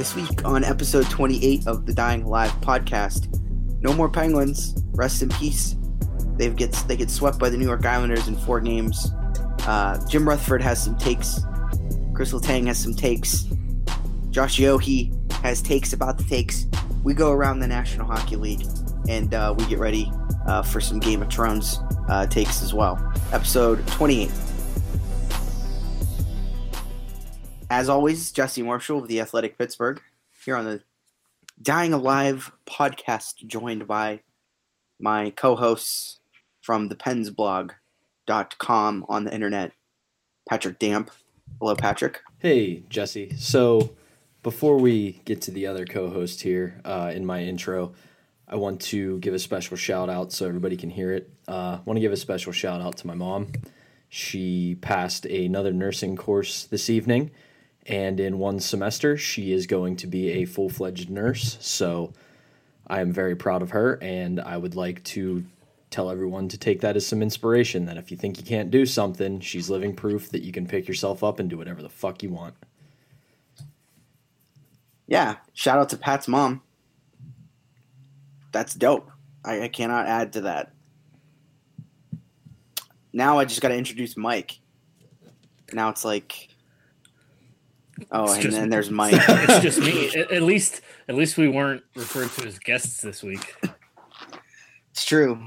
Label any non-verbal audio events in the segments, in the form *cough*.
This week on episode 28 of the Dying Alive podcast, no more Penguins. Rest in peace. They get they get swept by the New York Islanders in four games. Uh, Jim Rutherford has some takes. Kris Letang has some takes. Josh Yohe has takes about the takes. We go around the National Hockey League and uh, we get ready uh, for some Game of Thrones uh, takes as well. Episode 28. As always, Jesse Marshall of the Athletic Pittsburgh here on the Dying Alive podcast, joined by my co hosts from the pensblog.com on the internet, Patrick Damp. Hello, Patrick. Hey, Jesse. So, before we get to the other co host here uh, in my intro, I want to give a special shout out so everybody can hear it. Uh, I want to give a special shout out to my mom. She passed another nursing course this evening and in one semester she is going to be a full-fledged nurse. So i am very proud of her and i would like to tell everyone to take that as some inspiration that if you think you can't do something she's living proof that you can pick yourself up and do whatever the fuck you want. Yeah shout out to pat's mom. That's dope. I, I cannot add to that. Now i just got to introduce mike. Now it's like Oh, it's and just, then there's *laughs* Mike. it's just me. At, at, least, at least we weren't referred to as guests this week. It's true.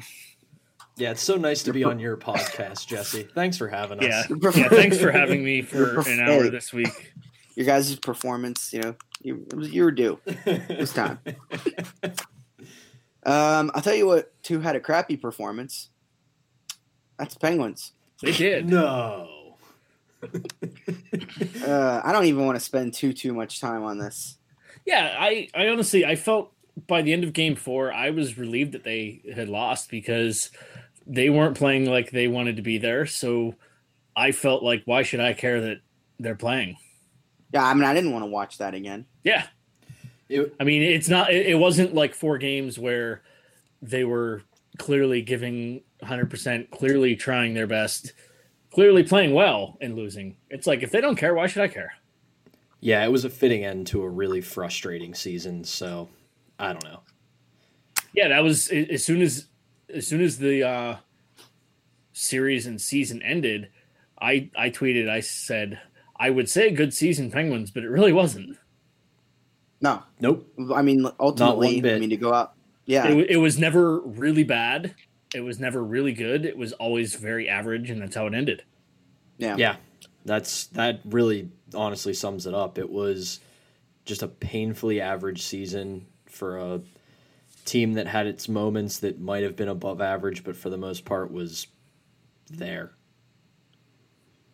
Yeah, it's so nice to be on your podcast, Jesse. Thanks for having us. Yeah, yeah thanks for having me for an hour this week. Your guys' performance, you know, you, you were due. This time. *laughs* um, I'll tell you what. Two had a crappy performance. That's Penguins. They did. No. *laughs* uh, I don't even want to spend too too much time on this. Yeah, I I honestly I felt by the end of game four I was relieved that they had lost because they weren't playing like they wanted to be there. So I felt like why should I care that they're playing? Yeah, I mean I didn't want to watch that again. Yeah. It, I mean, it's not. It, it wasn't like four games where they were clearly giving 100%, clearly trying their best clearly playing well and losing. It's like if they don't care, why should I care? Yeah, it was a fitting end to a really frustrating season. So I don't know. Yeah, that was as soon as as soon as the uh, series and season ended. I I tweeted. I said I would say good season Penguins, but it really wasn't. No, nope. I mean, ultimately, I mean to go out. Yeah, it, it was never really bad it was never really good. It was always very average, and that's how it ended. Yeah, yeah, that's that really honestly sums it up. It was just a painfully average season for a team that had its moments that might have been above average, but for the most part was there.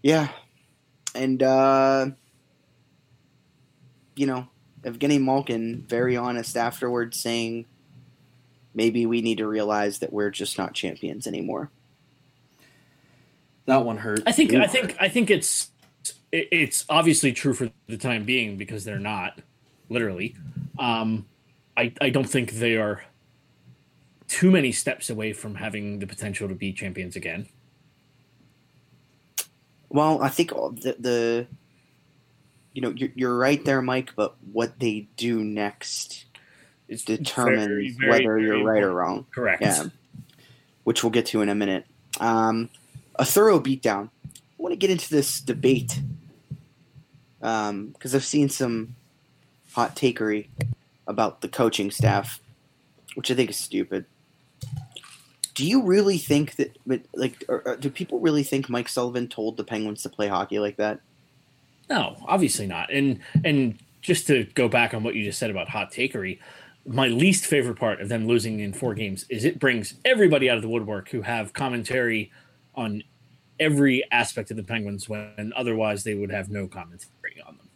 Yeah, and uh, you know, Evgeny Malkin very honest afterwards, saying maybe we need to realize that we're just not champions anymore. That one hurt. I think. Ooh. I think. I think it's it's obviously true for the time being because they're not literally. Um, I I don't think they are too many steps away from having the potential to be champions again. Well, I think the, the you know you're, you're right there, Mike. But what they do next is determines very, very, whether very you're right or wrong. Correct. Yeah. Which we'll get to in a minute. Um, a thorough beatdown. I want to get into this debate because um, I've seen some hot takery about the coaching staff, which I think is stupid. Do you really think that, like, or, or do people really think Mike Sullivan told the Penguins to play hockey like that? No, obviously not. And and just to go back on what you just said about hot takery, my least favorite part of them losing in four games is it brings everybody out of the woodwork who have commentary on every aspect of the Penguins when otherwise they would have no commentary on them.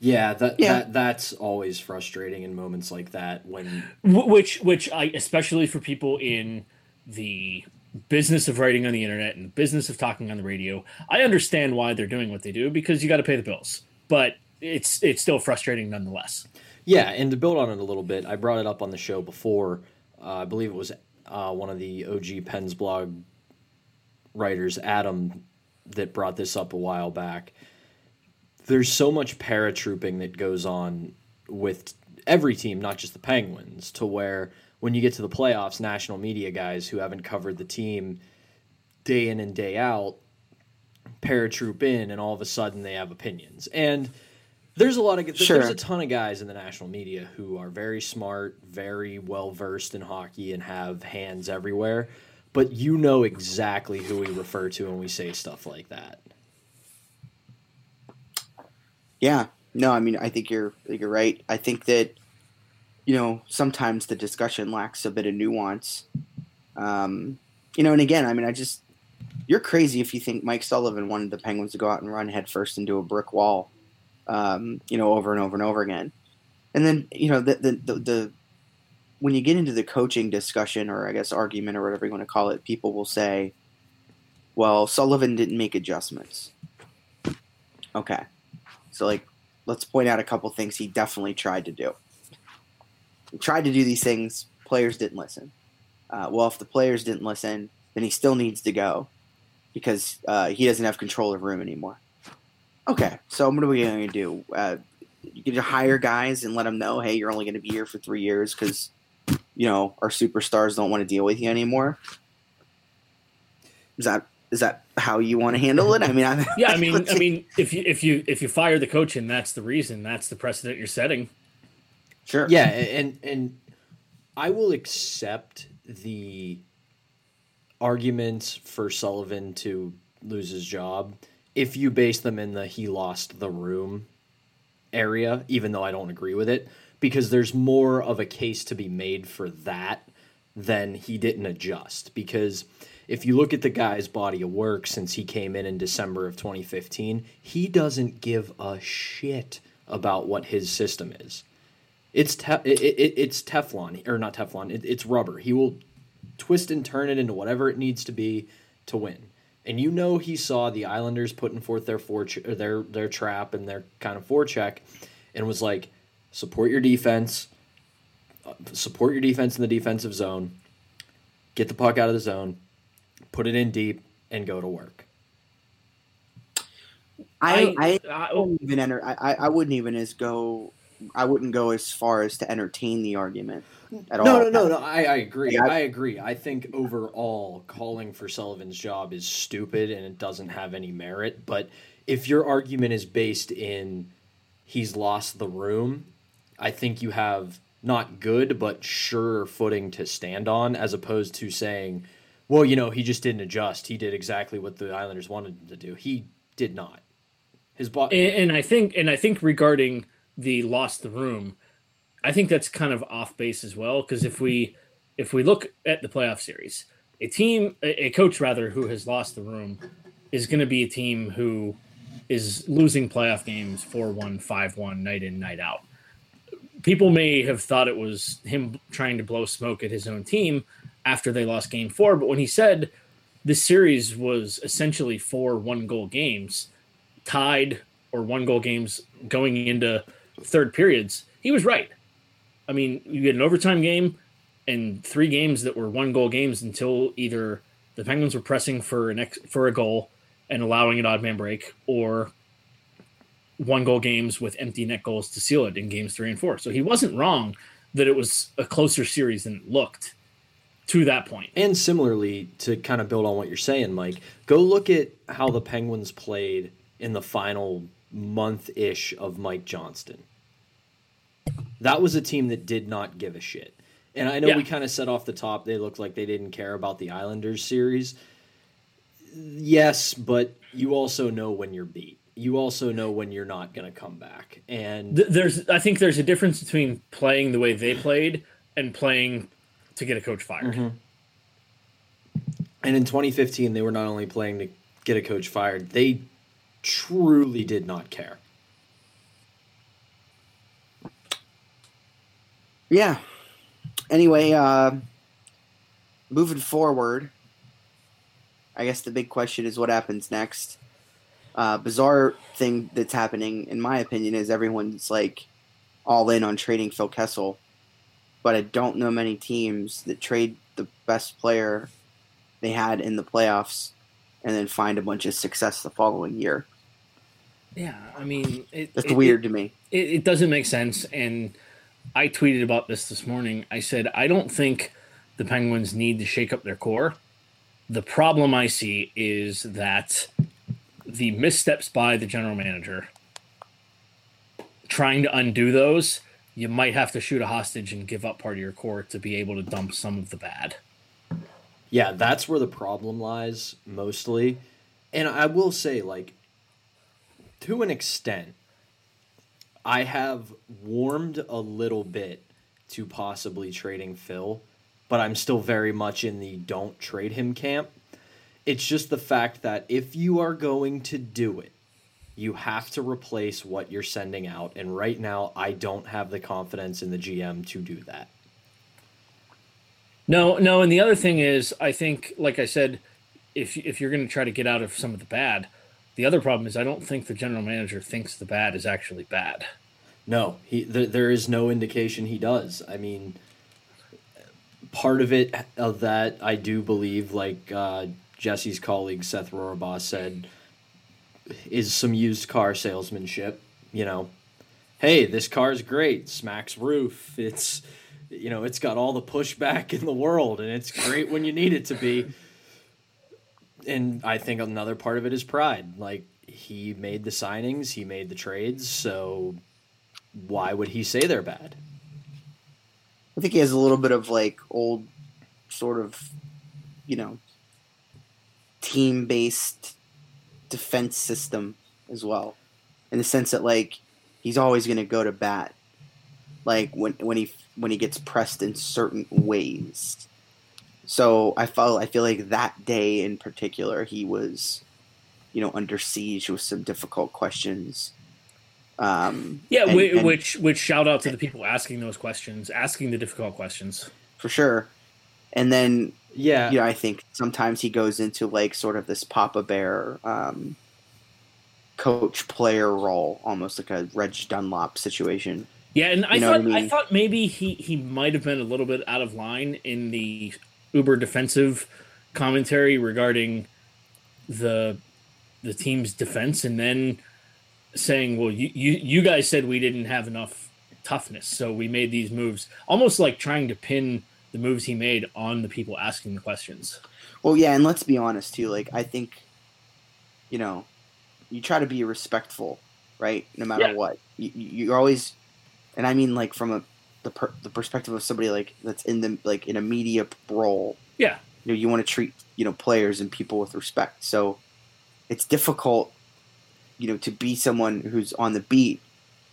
Yeah, that, yeah. that that's always frustrating in moments like that when which which I especially for people in the business of writing on the internet and the business of talking on the radio, I understand why they're doing what they do because you got to pay the bills. But it's it's still frustrating nonetheless. Yeah, and to build on it a little bit, I brought it up on the show before. Uh, I believe it was uh, one of the OG Pens blog writers, Adam, that brought this up a while back. There's so much paratrooping that goes on with every team, not just the Penguins, to where when you get to the playoffs, national media guys who haven't covered the team day in and day out paratroop in, and all of a sudden they have opinions. And there's a lot of Sure. there's a ton of guys in the national media who are very smart, very well versed in hockey, and have hands everywhere. But you know exactly who we refer to when we say stuff like that. Yeah, no, I mean, I think you're you're right. I think that you know sometimes the discussion lacks a bit of nuance. Um, you know, and again, I mean, I just you're crazy if you think Mike Sullivan wanted the Penguins to go out and run headfirst into a brick wall, um, you know, over and over and over again. And then you know the the, the the when you get into the coaching discussion or I guess argument or whatever you want to call it, people will say, "Well, Sullivan didn't make adjustments." Okay, so like let's point out a couple things he definitely tried to do. He tried to do these things, players didn't listen. Uh, well, if the players didn't listen, then he still needs to go because uh, he doesn't have control of room anymore. Okay, so what are we going to do? Uh, you can hire guys and let them know, hey, you're only going to be here for three years because you know our superstars don't want to deal with you anymore. Is that is that how you want to handle it? I mean, I, *laughs* Yeah, I mean, I *laughs* mean, if you if you if you fire the coach and that's the reason, that's the precedent you're setting. sure, Yeah, and and I will accept the arguments for Sullivan to lose his job if you base them in the he lost the room area, even though I don't agree with it, because there's more of a case to be made for that than he didn't adjust. Because if you look at the guy's body of work since he came in in December of 2015, he doesn't give a shit about what his system is. It's te- it, it, it's Teflon or not Teflon. It, it's rubber. He will twist and turn it into whatever it needs to be to win. And you know he saw the Islanders putting forth their fore their their trap and their kind of forecheck, and was like, support your defense, uh, support your defense in the defensive zone, get the puck out of the zone, put it in deep, and go to work. I, I, I- wouldn't even enter. I, I- I wouldn't even as go. I wouldn't go as far as to entertain the argument at all. No, no, no, no. I, I agree. Like, I- I agree. I think overall, calling for Sullivan's job is stupid and it doesn't have any merit. But if your argument is based in he's lost the room, I think you have not good but sure footing to stand on, as opposed to saying, "Well, you know, he just didn't adjust. He did exactly what the Islanders wanted him to do. He did not." His body. and, and I think and I think regarding the lost the room, I think that's kind of off base as well because if we if we look at the playoff series, a team a, coach rather who has lost the room is going to be a team who is losing playoff games 4-1, 5-1 night in night out. People may have thought it was him trying to blow smoke at his own team after they lost game 4, but when he said this series was essentially four one goal games, tied or one goal games going into third periods, he was right. I mean, you get an overtime game and three games that were one goal games until either the Penguins were pressing for an ex- for a goal and allowing an odd man break, or one goal games with empty net goals to seal it in games three and four. So he wasn't wrong that it was a closer series than it looked to that point. And similarly, to kind of build on what you're saying, Mike, go look at how the Penguins played in the final month ish of Mike Johnston. That was a team that did not give a shit. And I know Yeah. we kind of set off the top, they looked like they didn't care about the Islanders series. Yes, but you also know when you're beat. You also know when you're not going to come back. And There's, I think, there's a difference between playing the way they played and playing to get a coach fired. Mm-hmm. And in 2015, they were not only playing to get a coach fired, they truly did not care. Yeah. Anyway, uh, moving forward, I guess the big question is what happens next. Uh, bizarre thing that's happening, in my opinion, is everyone's like all in on trading Phil Kessel, but I don't know many teams that trade the best player they had in the playoffs and then find a bunch of success the following year. Yeah, I mean, it, That's it- weird to me. It, it doesn't make sense. And I tweeted about this this morning. I said, I don't think the Penguins need to shake up their core. The problem I see is that the missteps by the general manager, trying to undo those, you might have to shoot a hostage and give up part of your core to be able to dump some of the bad. Yeah, that's where the problem lies mostly. And I will say, like, to an extent, I have warmed a little bit to possibly trading Phil, but I'm still very much in the don't trade him camp. It's just the fact that if you are going to do it, you have to replace what you're sending out. And right now, I don't have the confidence in the GM to do that. No, no, and the other thing is, I think, like I said, if if you're going to try to get out of some of the bad, the other problem is I don't think the general manager thinks the bad is actually bad. No, he th- there is no indication he does. I mean, part of it of that I do believe, like uh, Jesse's colleague Seth Rorabaugh said, is some used car salesmanship. You know, hey, this car's great, smacks roof. It's you know, it's got all the pushback *laughs* in the world, and it's great when you need it to be. And I think another part of it is pride. Like he made the signings, he made the trades, so why would he say they're bad? I think he has a little bit of like old, sort of, you know, team based defense system as well, in the sense that like he's always going to go to bat, like when when he when he gets pressed in certain ways. So I felt I feel like that day in particular he was, you know, under siege with some difficult questions. Um, Yeah, and- whi- and- which which shout out to the people asking those questions, asking the difficult questions. for sure. And then Yeah, you know, I think sometimes he goes into like sort of this Papa Bear um, coach player role, almost like a Reg Dunlop situation. Yeah, and I You know thought I I, thought maybe he he might have been a little bit out of line in the uber defensive commentary regarding the the team's defense, and then saying, "Well, you you, you guys said we didn't have enough toughness, so we made these moves." Almost like trying to pin the moves he made on the people asking the questions. Well, yeah, and let's be honest too. Like, I think, you know, you try to be respectful, right? No matter Yeah. what, you, you- you're always, and I mean like from a the per, the perspective of somebody like that's in the like in a media role. Yeah. you know, you want to treat you know players and people with respect. So it's difficult, you know, to be someone who's on the beat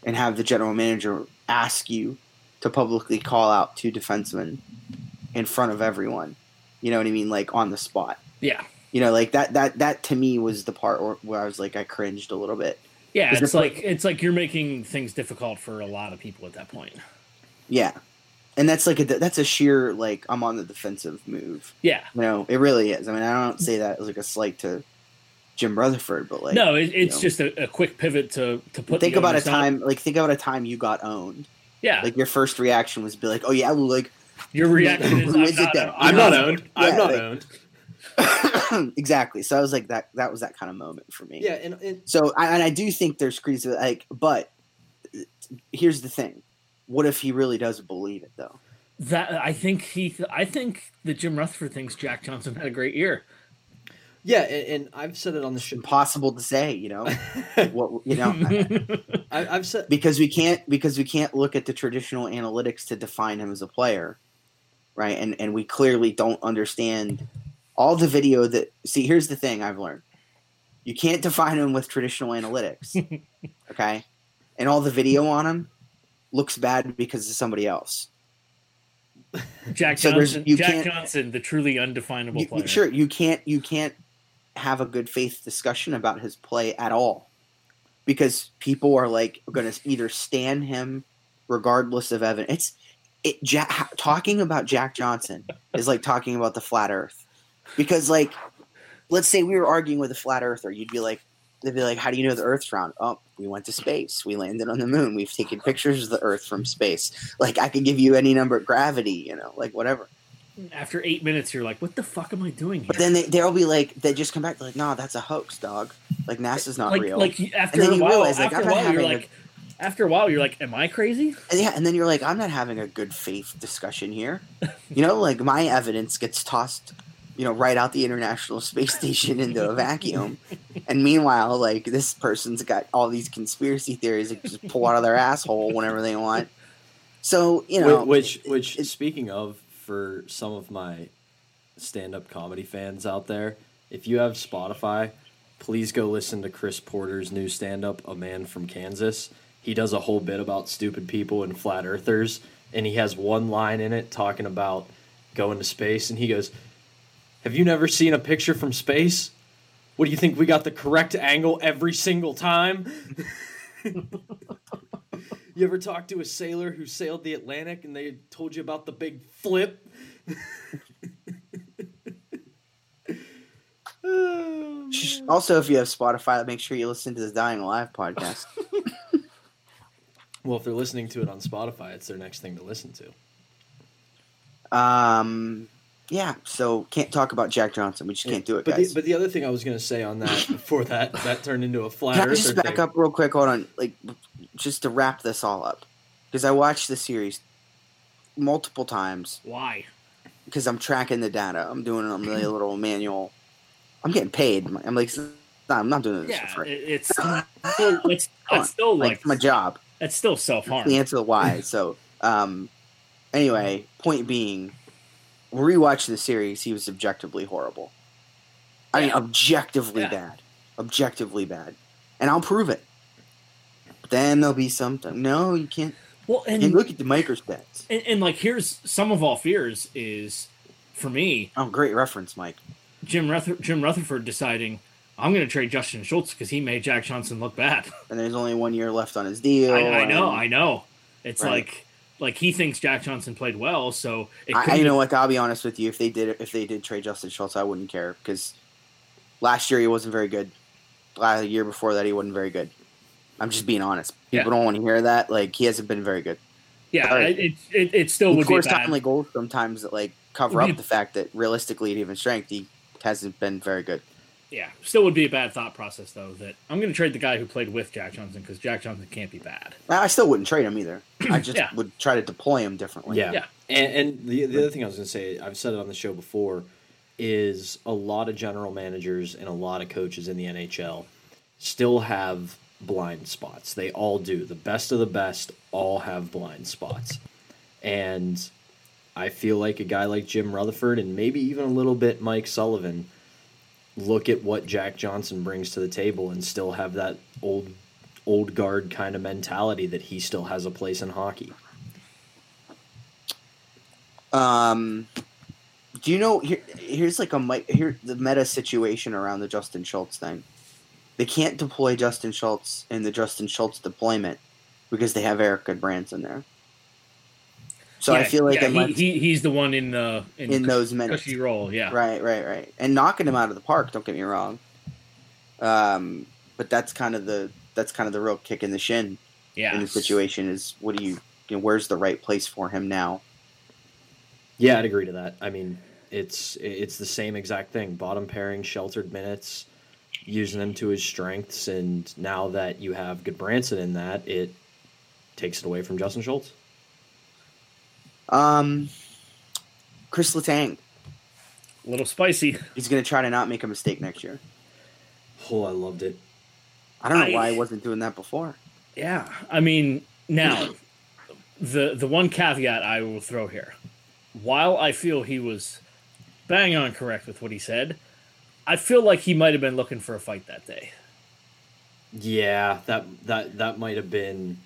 and have the general manager ask you to publicly call out two defensemen in front of everyone. You know what I mean? Like on the spot. Yeah, You know, like that that that to me was the part where, where I was like I cringed a little bit. yeah. It's like it's like you're making things difficult for a lot of people at that point. Yeah. And that's like a that's a sheer like I'm on the defensive move. Yeah. You know, it really is. I mean, I don't say that as like a slight to Jim Rutherford, but like no, it, it's know. just a, a quick pivot to to put. think the about a onus on- time like think about a time you got owned. Yeah, Like your first reaction was be like, "Oh yeah, well, like your reaction is Who I'm is it not. I'm not owned. I'm not like- owned. *coughs* exactly." So I was like that that was that kind of moment for me. Yeah, and, and So I, and I do think there's credence to like, but here's the thing: what if he really does believe it though? That I think he, I think that Jim Rutherford thinks Jack Johnson had a great year. yeah, and, and I've said it on the show. Impossible to say, you know. *laughs* what you know, *laughs* I, I've said because we can't because we can't look at the traditional analytics to define him as a player, right? And and we clearly don't understand all the video that. See, here's the thing I've learned: you can't define him with traditional analytics, *laughs* okay? And all the video on him looks bad because of somebody else. Jack So Johnson, Jack Johnson, the truly undefinable You- player. sure, you can't you can't have a good faith discussion about his play at all because people are like going to either stand him regardless of evidence. It's it Jack, talking about Jack Johnson is like talking about the flat Earth because like let's say we were arguing with a flat earther, you'd be like they'd be like, "How do you know the Earth's round?" Oh, we went to space. We landed on the moon. We've taken pictures of the Earth from space. Like I could give you any number of gravity, you know, like whatever. after eight minutes, you're like, "What the fuck am I doing here?" But then they, they'll be like, they just come back they're like, "No, that's a hoax, dog. Like NASA's not like, real." like after then a you while, realize, like, after a while, you're having a- like, after a while, you're like, "Am I crazy?" And yeah, and then you're like, I'm not having a good faith discussion here. You know, like my evidence gets tossed, you know, right out the International Space Station into a vacuum. *laughs* And meanwhile, like this person's got all these conspiracy theories that just pull out of their asshole whenever they want. So, you know, which which it- speaking of for some of my stand-up comedy fans out there, if you have Spotify, please go listen to Chris Porter's new stand-up A Man from Kansas. He does a whole bit about stupid people and flat earthers and he has one line in it talking about going to space and he goes, "Have you never seen a picture from space? What do you think we got the correct angle every single time?" *laughs* You ever talk to a sailor who sailed the Atlantic and they told you about the big flip? *laughs* Also if you have Spotify, make sure you listen to the Dying Alive podcast. *laughs* well, if they're listening to it on Spotify, it's their next thing to listen to. Um, yeah, so can't talk about Jack Johnson. We just can't do it, But guys. the, but the other thing I was going to say on that *laughs* before that that turned into a flat Can I just back thing. up real quick? Hold on, like just to wrap this all up, because I watched the series multiple times Why? because I'm tracking the data. I'm doing a *clears throat* really little manual. I'm getting paid. I'm like, no, I'm not doing this Yeah, for free. it, it's *laughs* still, it's, *laughs* it's still Like like my job. it's still self harm. The answer to why. So, um, anyway, point being, rewatching the series, he was objectively horrible. I mean, objectively Yeah. bad, objectively bad, and I'll prove it. But then there'll be something. No, you can't. Well, And and, look at the microstats. and and like here's some of all fears is for me Oh, great reference, Mike. Jim Ruther- Jim Rutherford deciding I'm going to trade Justin Schultz because he made Jack Johnson look bad. And there's only one year left on his deal. I, I know, and I know. It's Right. like like he thinks Jack Johnson played well, so it I, you know like? I'll be honest with you. If they did, if they did trade Justin Schultz, I wouldn't care because last year he wasn't very good. Last year before that, he wasn't very good. I'm just being honest. People Yeah. don't want to hear that. Like he hasn't been very good. Yeah, Alright. it, it it still would be scores bad. timely goals sometimes that like cover up be- the fact that realistically, at even strength, he hasn't been very good. Yeah, still would be a bad thought process though. That I'm going to trade the guy who played with Jack Johnson because Jack Johnson can't be bad. I still wouldn't trade him either. I *clears throat* just Yeah. would try to deploy him differently. Yeah. Yeah. And, and the, the other thing I was going to say, I've said it on the show before, is a lot of general managers and a lot of coaches in the NHL still have blind spots. They all do. The best of the best all have blind spots. And I feel like a guy like Jim Rutherford and maybe even a little bit Mike Sullivan look at what Jack Johnson brings to the table and still have that old old guard kind of mentality that he still has a place in hockey. Um, do you know here? Here's like a here the meta situation around the Justin Schultz thing. They can't deploy Justin Schultz in the Justin Schultz deployment because they have Erik Gudbranson there. So I feel like yeah, unless, he, he he's the one in the in, in those minutes, cushy role. Yeah, right, right, right, and knocking him out of the park. Don't get me wrong. Um, but that's kind of the that's kind of the real kick in the shin yeah. in the situation. Is what do you you know where's the right place for him now? Yeah, I'd agree to that. I mean, it's it's the same exact thing. Bottom pairing, sheltered minutes, using them to his strengths, and now that you have Gudbranson in that, it takes it away from Justin Schultz. Um, Kris Letang. A little spicy. He's going to try to not make a mistake next year. Oh, I loved it. I don't know I- why I wasn't doing that before. Yeah, I mean now the the one caveat I will throw here, while I feel he was bang on correct with what he said, I feel like he might have been looking for a fight that day. Yeah, that that that might have been.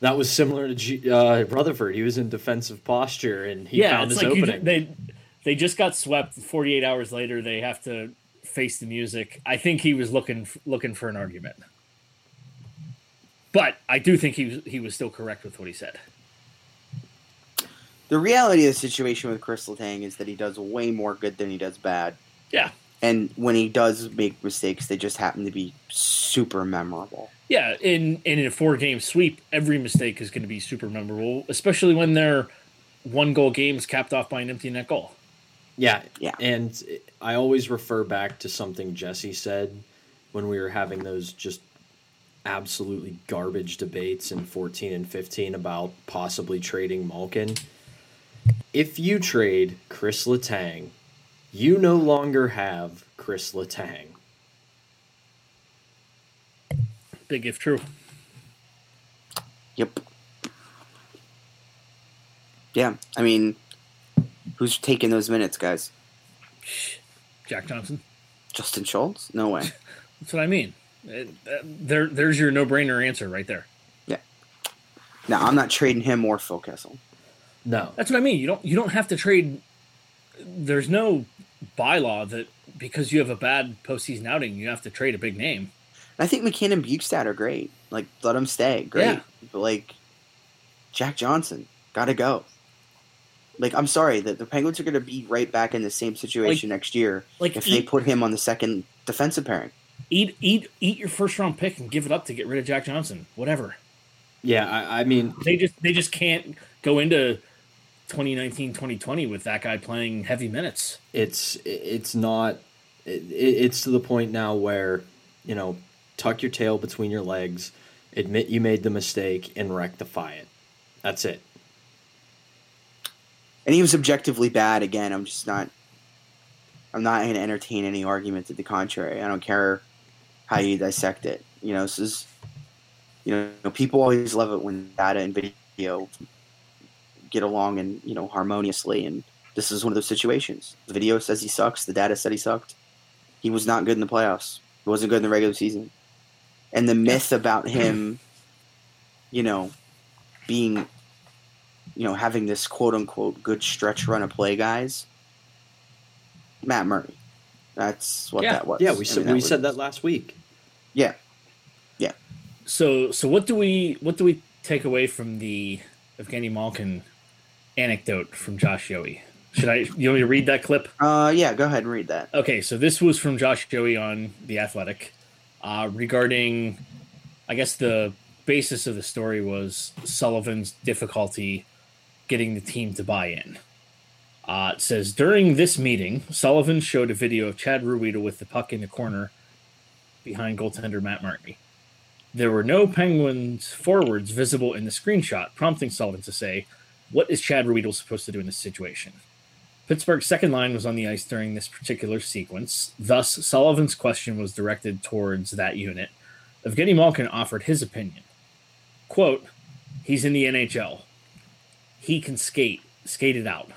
That was similar to G, uh, Rutherford. He was in defensive posture, and he yeah, found it's his like opening. ju- they they just got swept. Forty eight hours later, they have to face the music. I think he was looking looking for an argument, but I do think he was he was still correct with what he said. The reality of the situation with Kris Letang is that he does way more good than he does bad. Yeah, And when he does make mistakes, they just happen to be super memorable. Yeah. In in a four game sweep, every mistake is going to be super memorable, especially when they're one goal games capped off by an empty net goal. Yeah, Yeah. And I always refer back to something Jesse said when we were having those just absolutely garbage debates in 14 and 15 about possibly trading Malkin. If you trade Kris Letang, you no longer have Kris Letang. Big if true. Yep. Yeah, I mean, who's taking those minutes, guys? Jack Johnson. Justin Schultz? No way. *laughs* That's what I mean. It, uh, there, there's your no-brainer answer right there. Yeah. No, I'm not trading him or Phil Kessel. No. That's what I mean. You don't you don't have to trade. There's no bylaw that because you have a bad postseason outing, you have to trade a big name. I think McCann and Bjugstad are great. Like, let them stay. Great. Yeah. But, like, Jack Johnson, gotta go. Like, I'm sorry, that the Penguins are going to be right back in the same situation next year Like if they put him on the second defensive pairing. eat eat eat your first round pick and give it up to get rid of Jack Johnson. Whatever. Yeah, I, I mean, They just they just can't go into 2019 2020 with that guy playing heavy minutes. it's it's not it, it's to the point now where you know tuck your tail between your legs admit you made the mistake and rectify it that's it And he was objectively bad again. I'm just not. I'm not going to entertain any argument to the contrary. I don't care how you dissect it. You know, this is. You know, people always love it when data and video get along and you know harmoniously, and this is one of those situations. The video says he sucks. The data said he sucked. He was not good in the playoffs. He wasn't good in the regular season. And the myth about him, you know, being you know, having this quote unquote good stretch run of play guys. Matt Murray. That's what Yeah. that was. yeah we I said mean, we was- said that last week Yeah, Yeah. So so what do we what do we take away from the Evgeny Malkin anecdote from Josh Yohe? Should I you want me to read that clip? Uh yeah, go ahead and read that. Okay, so this was from Josh Yohe on The Athletic uh, regarding, I guess the basis of the story was Sullivan's difficulty getting the team to buy in. Uh, it says during this meeting, Sullivan showed a video of Chad Ruhwedel with the puck in the corner behind goaltender Matt Murray. There were no Penguins forwards visible in the screenshot, prompting Sullivan to say, "What is Chad Ruhwedel supposed to do in this situation?" Pittsburgh's second line was on the ice during this particular sequence. Thus, Sullivan's question was directed towards that unit. Evgeny Malkin offered his opinion. Quote, he's in the NHL. He can skate, skate it out,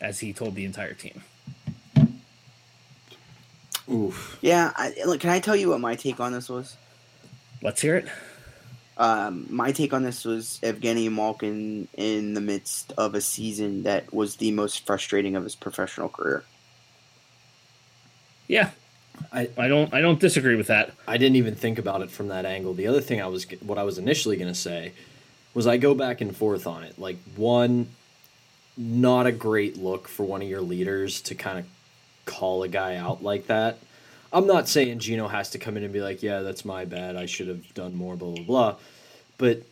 as he told the entire team. oof Yeah, I, look, can I tell you what my take on this was? Let's hear it. Um, my take on this was Evgeny Malkin in the midst of a season that was the most frustrating of his professional career. Yeah, I, I don't I don't disagree with that. I didn't even think about it from that angle. The other thing I was what I was initially going to say was I go back and forth on it. Like one not a great look for one of your leaders to kind of call a guy out like that. I'm not saying Gino has to come in and be like, "Yeah, that's my bad. I should have done more blah blah blah." But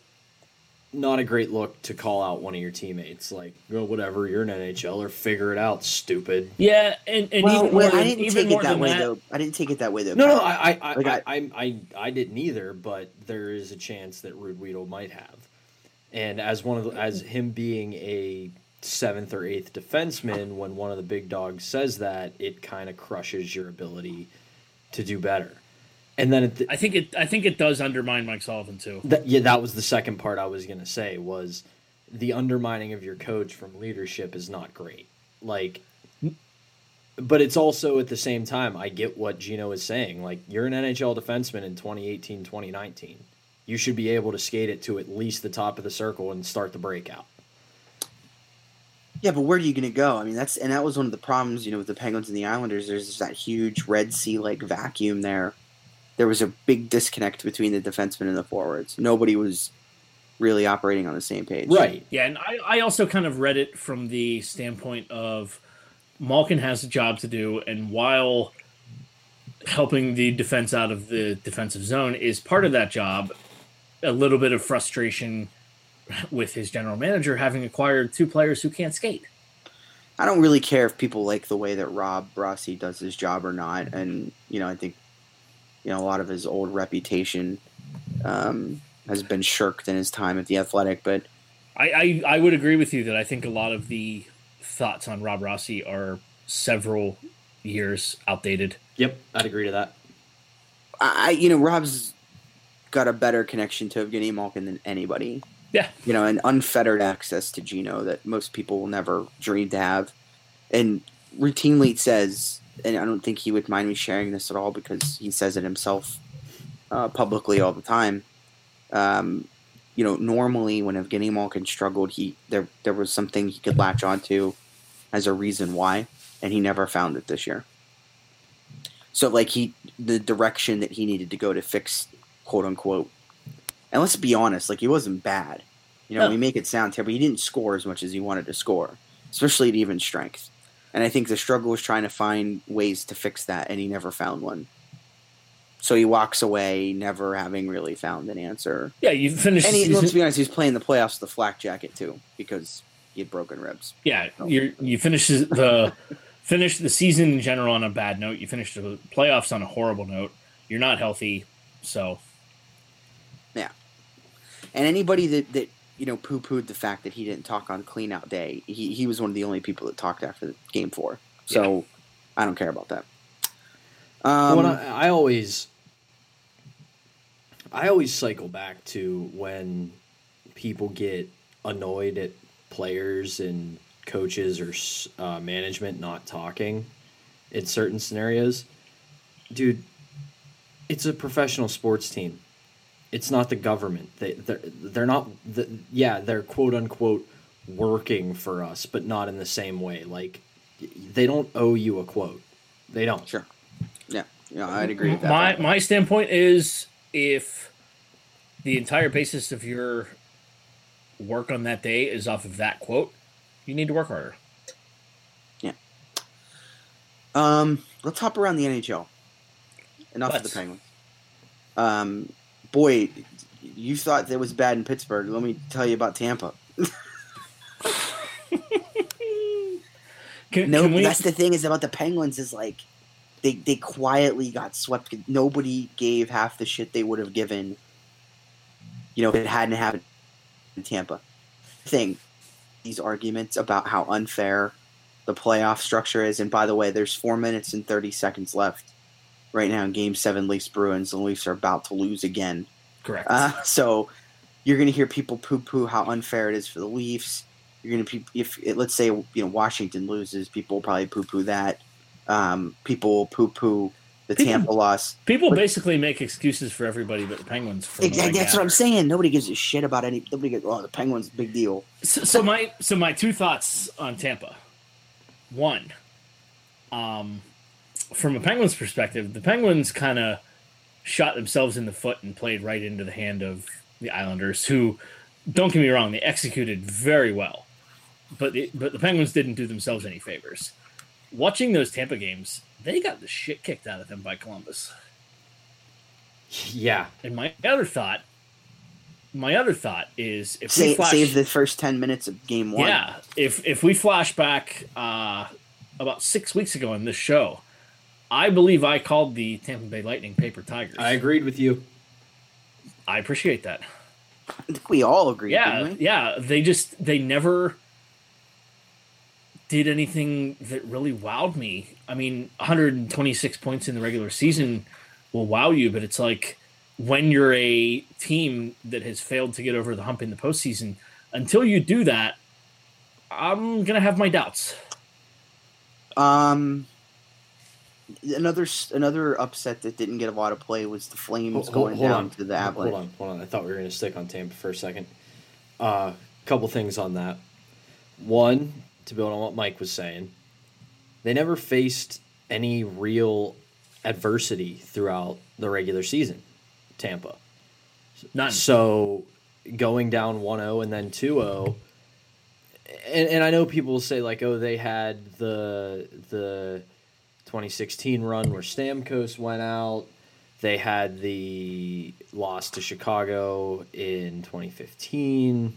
not a great look to call out one of your teammates like, "Oh, whatever, you're an NHL or figure it out, stupid." Yeah, and, and well, even well, more I didn't even take more it that way that, though. I didn't take it that way though. No, no, Kyle. I, I, I, Like, I, I- I, I, I didn't either, but there is a chance that Ruhwedel might have. And as one of the, as him being a seventh or eighth defenseman, when one of the big dogs says that, it kind of crushes your ability to do better. And then the, I think it I think it does undermine Mike Sullivan too. that, yeah, that was the second part I was gonna say was the undermining of your coach from leadership is not great. Like, but it's also at the same time I get what Gino is saying. Like, you're an NHL defenseman in 2018, 2019. You should be able to skate it to at least the top of the circle and start the breakout. Yeah, but where are you going to go? I mean, that's and that was one of the problems, you know, with the Penguins and the Islanders. There's that huge Red Sea like vacuum there. There was a big disconnect between the defensemen and the forwards. Nobody was really operating on the same page. Right. Yeah, and I, I also kind of read it from the standpoint of Malkin has a job to do, and while helping the defense out of the defensive zone is part of that job, a little bit of frustration with his general manager having acquired two players who can't skate. I don't really care if people like the way that Rob Rossi does his job or not, and you know I think you know a lot of his old reputation um, has been shirked in his time at the Athletic, but I, I I would agree with you that I think a lot of the thoughts on Rob Rossi are several years outdated. Yep, I'd agree to that. I you know Rob's got a better connection to Evgeny Malkin than anybody. Yeah. You know, and unfettered access to Gino that most people will never dream to have. And routinely says, and I don't think he would mind me sharing this at all because he says it himself uh, publicly all the time. Um, you know, normally when Evgeny Malkin struggled, he there there was something he could latch onto as a reason why, and he never found it this year. So like he the direction that he needed to go to fix quote unquote. And let's be honest, like he wasn't bad. You know, No. we make it sound terrible. He didn't score as much as he wanted to score, especially at even strength. And I think the struggle was trying to find ways to fix that, and he never found one. So he walks away, never having really found an answer. Yeah, you finished. And he, let's be honest, he's playing the playoffs with the flak jacket too, because he had broken ribs. yeah, you you finish the *laughs* finish the season in general on a bad note. You finish the playoffs on a horrible note. You're not healthy, so And anybody that, that you know poo pooed the fact that he didn't talk on clean out day, he, he was one of the only people that talked after game four. So I don't care about that. Um, when I, I always, I always cycle back to when people get annoyed at players and coaches or uh, management not talking in certain scenarios. Dude, it's a professional sports team. It's not the government. They they're, they're not. The, yeah, they're quote unquote working for us, but not in the same way. Like they don't owe you a quote. They don't. Sure. Yeah, yeah, I'd agree with that. my my standpoint is if the entire basis of your work on that day is off of that quote, you need to work harder. Yeah. Um, let's hop around the NHL. Enough of Let's. the Penguins. Um, boy, you thought that was bad in Pittsburgh. Let me tell you about Tampa. Can, No, can we, that's the thing is about the Penguins is like they they quietly got swept. Nobody gave half the shit they would have given. You know, if it hadn't happened in Tampa. Thing, these arguments about how unfair the playoff structure is, and by the way, there's four minutes and thirty seconds left right now in Game Seven, Leafs Bruins. The Leafs are about to lose again. correct. Uh, so you're going to hear people poo-poo how unfair it is for the Leafs. You're going to if let's say you know Washington loses, people will probably poo-poo that. Um, people will poo-poo the People- Tampa loss. People but- basically make excuses for everybody but the Penguins. Exactly, that's what I'm saying. Nobody gives a shit about any. Nobody goes, "Oh, the Penguins, big deal." So, so my so my two thoughts on Tampa. One, um, from a Penguins perspective, the Penguins kind of shot themselves in the foot and played right into the hand of the Islanders, who, don't get me wrong, they executed very well, but the, but the Penguins didn't do themselves any favors. Watching those Tampa games, they got the shit kicked out of them by Columbus. Yeah. And my other thought, my other thought is if we Save, flash, save the first ten minutes of Game One. yeah, if if we flash back uh, about six weeks ago in this show, I believe I called the Tampa Bay Lightning paper tigers. I agreed with you. I appreciate that. I think we all agree. Yeah, didn't we? yeah. They just they never did anything that really wowed me. I mean, 126 points in the regular season will wow you, but it's like when you're a team that has failed to get over the hump in the postseason, until you do that, I'm gonna have my doubts. Um, another another upset that didn't get a lot of play was the Flames Hold, hold, going hold down on. to the Avalanche. Hold on, hold on. I thought we were going to stick on Tampa for a second. A uh, couple things on that. One, to build on what Mike was saying, they never faced any real adversity throughout the regular season. Tampa. None. So going down 1-0 and then 2-0 and, and I know people will say like oh they had the the 2016 run where Stamkos went out they had the loss to Chicago in 2015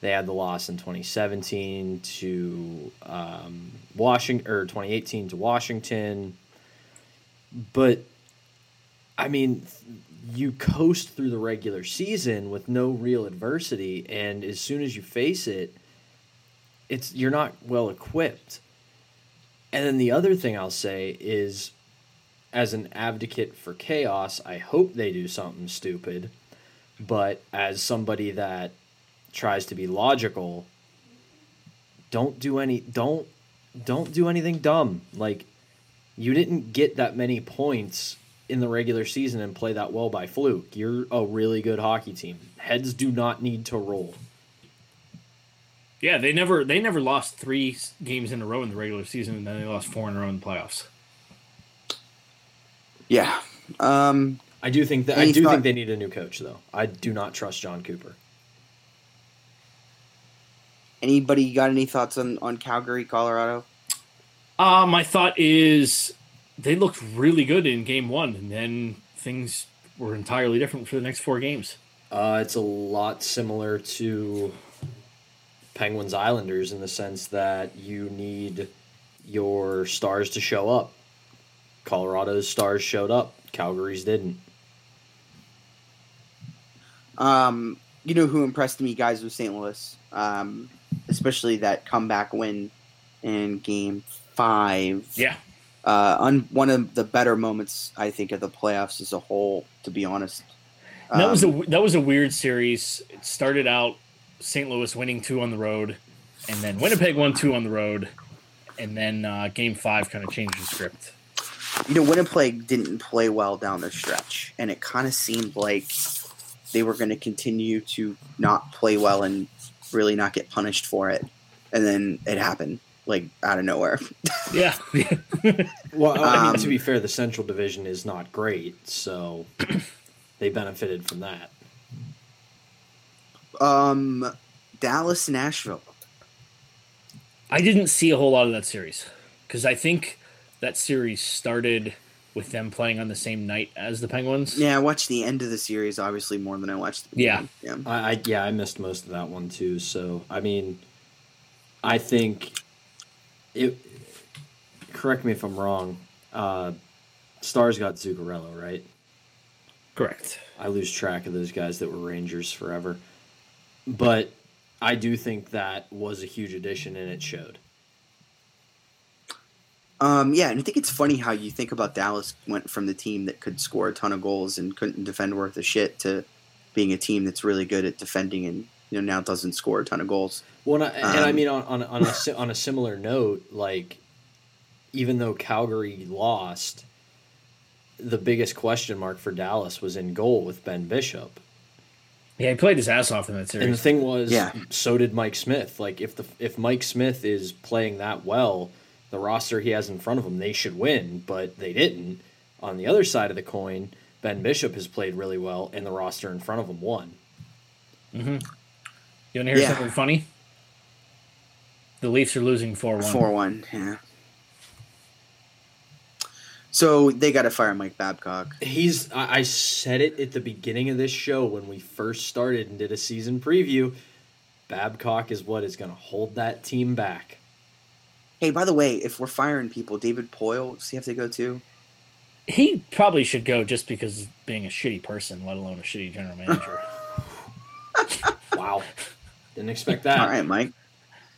They had the loss in 2017 to um, Washington or 2018 to Washington. But I mean, you coast through the regular season with no real adversity, and as soon as you face it, it's you're not well equipped. And then the other thing I'll say is, as an advocate for chaos, I hope they do something stupid. But as somebody that tries to be logical, don't do any don't don't do anything dumb. Like you didn't get that many points in the regular season and play that well by fluke. You're a really good hockey team. Heads do not need to roll. Yeah, they never they never lost three games in a row in the regular season, and then they lost four in a row in the playoffs. Yeah. Um, I do think that I do think they need a new coach though. I do not trust Jon Cooper. Anybody got any thoughts on, on Calgary, Colorado? Uh, my thought is they looked really good in game one, and then things were entirely different for the next four games. Uh, it's a lot similar to Penguins Islanders in the sense that you need your stars to show up. Colorado's stars showed up, Calgary's didn't. Um, you know who impressed me, guys, was St. Louis. Um, especially that comeback win in Game Five. Yeah. Uh, un- one of the better moments I think of the playoffs as a whole. To be honest, um, that was a um, that was a weird series. It started out St. Louis winning two on the road, and then Winnipeg won two on the road, and then uh, Game Five kind of changed the script. You know, Winnipeg didn't play well down the stretch, and it kind of seemed like they were going to continue to not play well and really not get punished for it. And then it happened, like out of nowhere. *laughs* yeah. well, I mean, to um, be fair, the Central Division is not great, so they benefited from that. Um, Dallas, Nashville. I didn't see a whole lot of that series because I think that series started with them playing on the same night as the Penguins. Yeah, I watched the end of the series obviously more than I watched. The yeah, yeah, I, I yeah I missed most of that one too. So I mean, I think it. Correct me if I'm wrong. Uh, Stars got Zuccarello, right? Correct. I lose track of those guys that were Rangers forever, but I do think that was a huge addition and it showed. Um, yeah, and I think it's funny how you think about Dallas went from the team that could score a ton of goals and couldn't defend worth a shit to being a team that's really good at defending and you know now doesn't score a ton of goals. Well, and I, um, and I um, mean on on on a, on a similar note, like even though Calgary lost, the biggest question mark for Dallas was in goal with Ben Bishop. Yeah, he played his ass off in that series. And the thing was, yeah. so did Mike Smith. Like if the if Mike Smith is playing that well the roster he has in front of him, they should win, but they didn't. On the other side of the coin, Ben Bishop has played really well, and the roster in front of him won. Mm-hmm. You want to hear yeah. something funny? The Leafs are losing 4 1. 4 1, yeah. So they got to fire Mike Babcock. He's. I said it at the beginning of this show when we first started and did a season preview. Babcock is what is going to hold that team back. Hey, by the way, if we're firing people, David Poile, does he have to go too? He probably should go just because being a shitty person, let alone a shitty general manager. *laughs* wow. Didn't expect that. All right, Mike.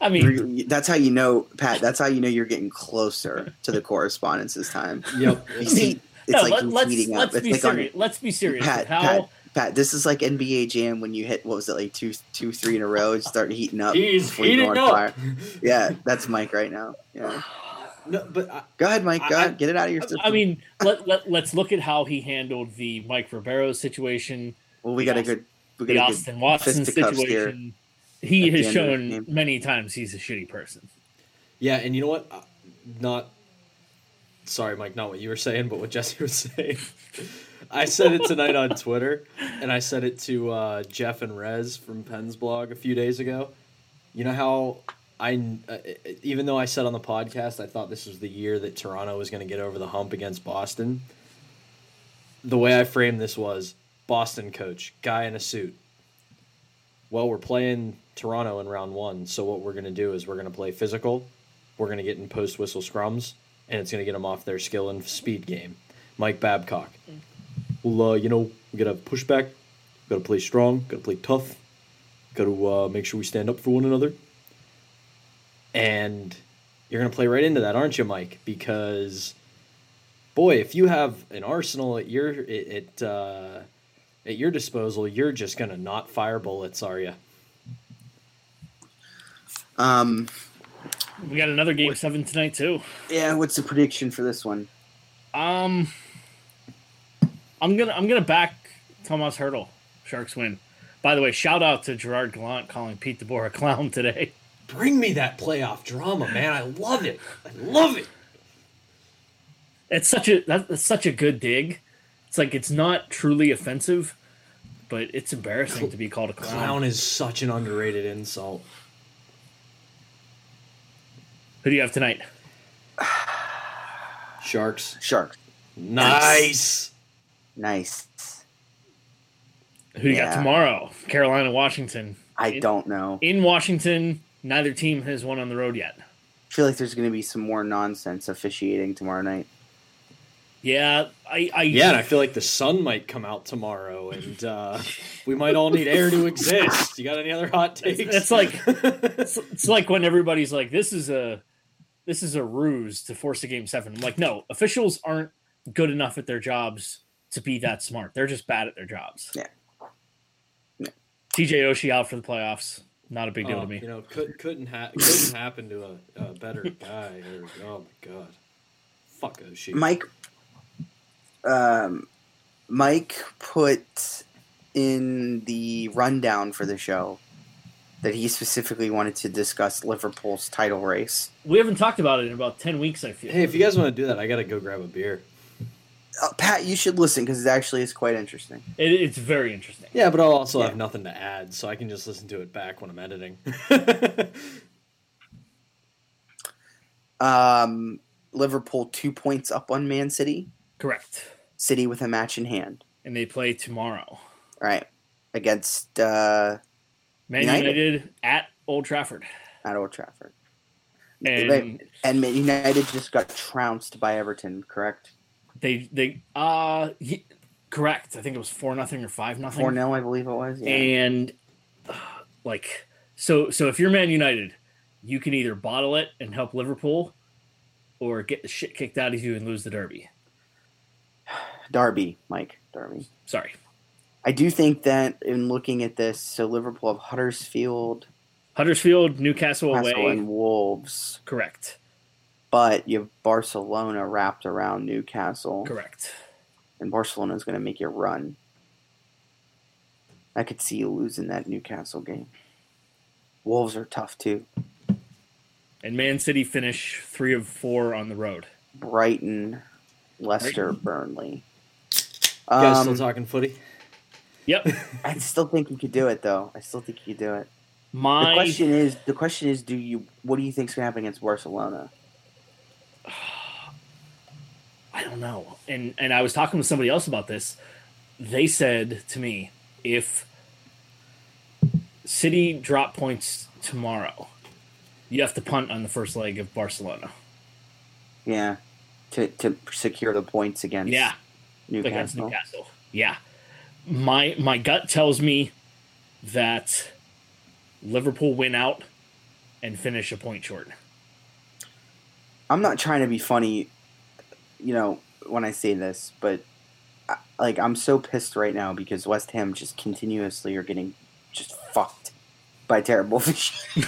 I mean, that's how you know, Pat. That's how you know you're getting closer to the correspondence this time. *laughs* Yep. You see, it's no, like let, us let's, be like serious. On, let's be serious. Pat, how, Pat, Pat, this is like NBA Jam when you hit what was it like two, two, three in a row and start heating up. He's heating up. Fire. *laughs* Yeah, that's Mike right now. Yeah. No, but I, go ahead, Mike. Go I, ahead. Get it out of your system. I mean, let, let let's look at how he handled the Mike Ribeiro situation. Well, we got a good we got the Austin Watson situation. He has shown many times he's a shitty person. Yeah, and you know what? Uh, not sorry, Mike. Not what you were saying, but what Jesse was *laughs* saying. I said it tonight on Twitter, and I said it to uh, Jeff and Rez from Pens blog a few days ago. You know how I, uh, even though I said on the podcast I thought this was the year that Toronto was going to get over the hump against Boston. The way I framed this was Boston coach, guy in a suit. Well, we're playing Toronto in round one, so what we're going to do is we're going to play physical. We're going to get in post whistle scrums, and it's going to get them off their skill and speed game. Mike Babcock. Well, uh, you know, we got to push back. Got to play strong. Got to play tough. Got to uh, make sure we stand up for one another. And you're going to play right into that, aren't you, Mike? Because, boy, if you have an arsenal at your at uh, at your disposal, you're just going to not fire bullets, are you? Um, We got another game seven tonight too. yeah. What's the prediction for this one? Um, I'm gonna I'm gonna back Tomas Hertl. Sharks win. By the way, shout out to Gerard Gallant calling Pete DeBoer a clown today. Bring me that playoff drama, man. I love it. I love it. It's such a that's such a good dig. It's like it's not truly offensive, but it's embarrassing to be called a clown. Clown is such an underrated insult. Who do you have tonight? Sharks. Sharks. Nice. Nice. Who do you got tomorrow? Carolina, Washington. I In- don't know. In Washington, neither team has won on the road yet. I feel like there's going to be some more nonsense officiating tomorrow night. Yeah, I, I Yeah, and I feel like the sun might come out tomorrow, and uh, we might all need air to exist. You got any other hot takes? it's like *laughs* it's, it's like when everybody's like, "This is a this is a ruse to force a game seven. I'm like, no, officials aren't good enough at their jobs to be that smart. They're just bad at their jobs. Yeah. Yeah. TJ Oshie out for the playoffs. Not a big deal Oh, to me. You know, could, couldn't ha- couldn't happen to a, a better guy. Or, oh my god, fuck Oshie. Mike, um, Mike put in the rundown for the show that he specifically wanted to discuss Liverpool's title race. We haven't talked about it in about ten weeks. I feel. Hey, if you guys want to do that, I gotta go grab a beer. Uh, Pat, you should listen because it actually is quite interesting. It, it's very interesting. Yeah, but I'll also Yeah. have nothing to add, so I can just listen to it back when I'm editing. *laughs* Um, Liverpool two points up on Man City. Correct. City with a match in hand. And they play tomorrow. Right against uh, Man United. United, at Old Trafford. at Old Trafford. And And Man United just got trounced by Everton. Correct. they they uh ye- correct. I think it was four nothing or five nothing. Four 0 I believe it was. Yeah. and uh, like so so if you're man united you can either bottle it and help liverpool or get the shit kicked out of you and lose the derby *sighs* Derby, Mike. Derby. sorry I do think that in looking at this, so Liverpool have Huddersfield, huddersfield newcastle away and Wolves, correct but you have Barcelona wrapped around Newcastle, correct and Barcelona is going to make you run. I could see you losing that Newcastle game. Wolves are tough too. and man city finish three of four on the road Brighton, Leicester, Burnley. You guys still Um, talking footy? Yep *laughs* I still think you could do it, though. I still think you could do it. The my question is, the question is, do you? What do you think's going to happen against Barcelona? *sighs* I don't know. And and I was talking with somebody else about this. They said to me, if City drop points tomorrow, you have to punt on the first leg of Barcelona. Yeah, to to secure the points against Yeah, Newcastle. against Newcastle. Yeah. My my gut tells me that Liverpool win out and finish a point short. I'm not trying to be funny, you know, when I say this, but I- like I'm so pissed right now because West Ham just continuously are getting just fucked by terrible *laughs* officiating.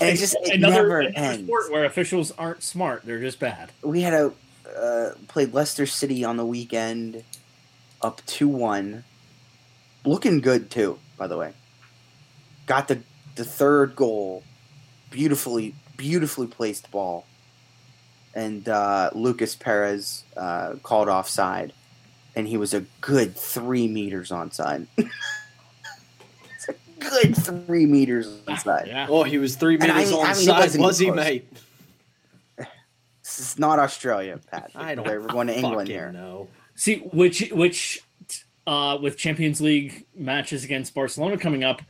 and it just it another, never another ends. sport where officials aren't smart; they're just bad. We had a uh, played Leicester City on the weekend, up two one, looking good too. By the way, got the the third goal, beautifully beautifully placed ball, and uh, Lucas Perez uh, called offside, and he was a good three meters onside. *laughs* it's a good three meters onside. Yeah. Oh, he was three And I meters mean- I on mean, side, wasn't he, mate? *laughs* This is not Australia, Pat. I don't. We're going to England fucking here. know. See which which uh, with Champions League matches against Barcelona coming up,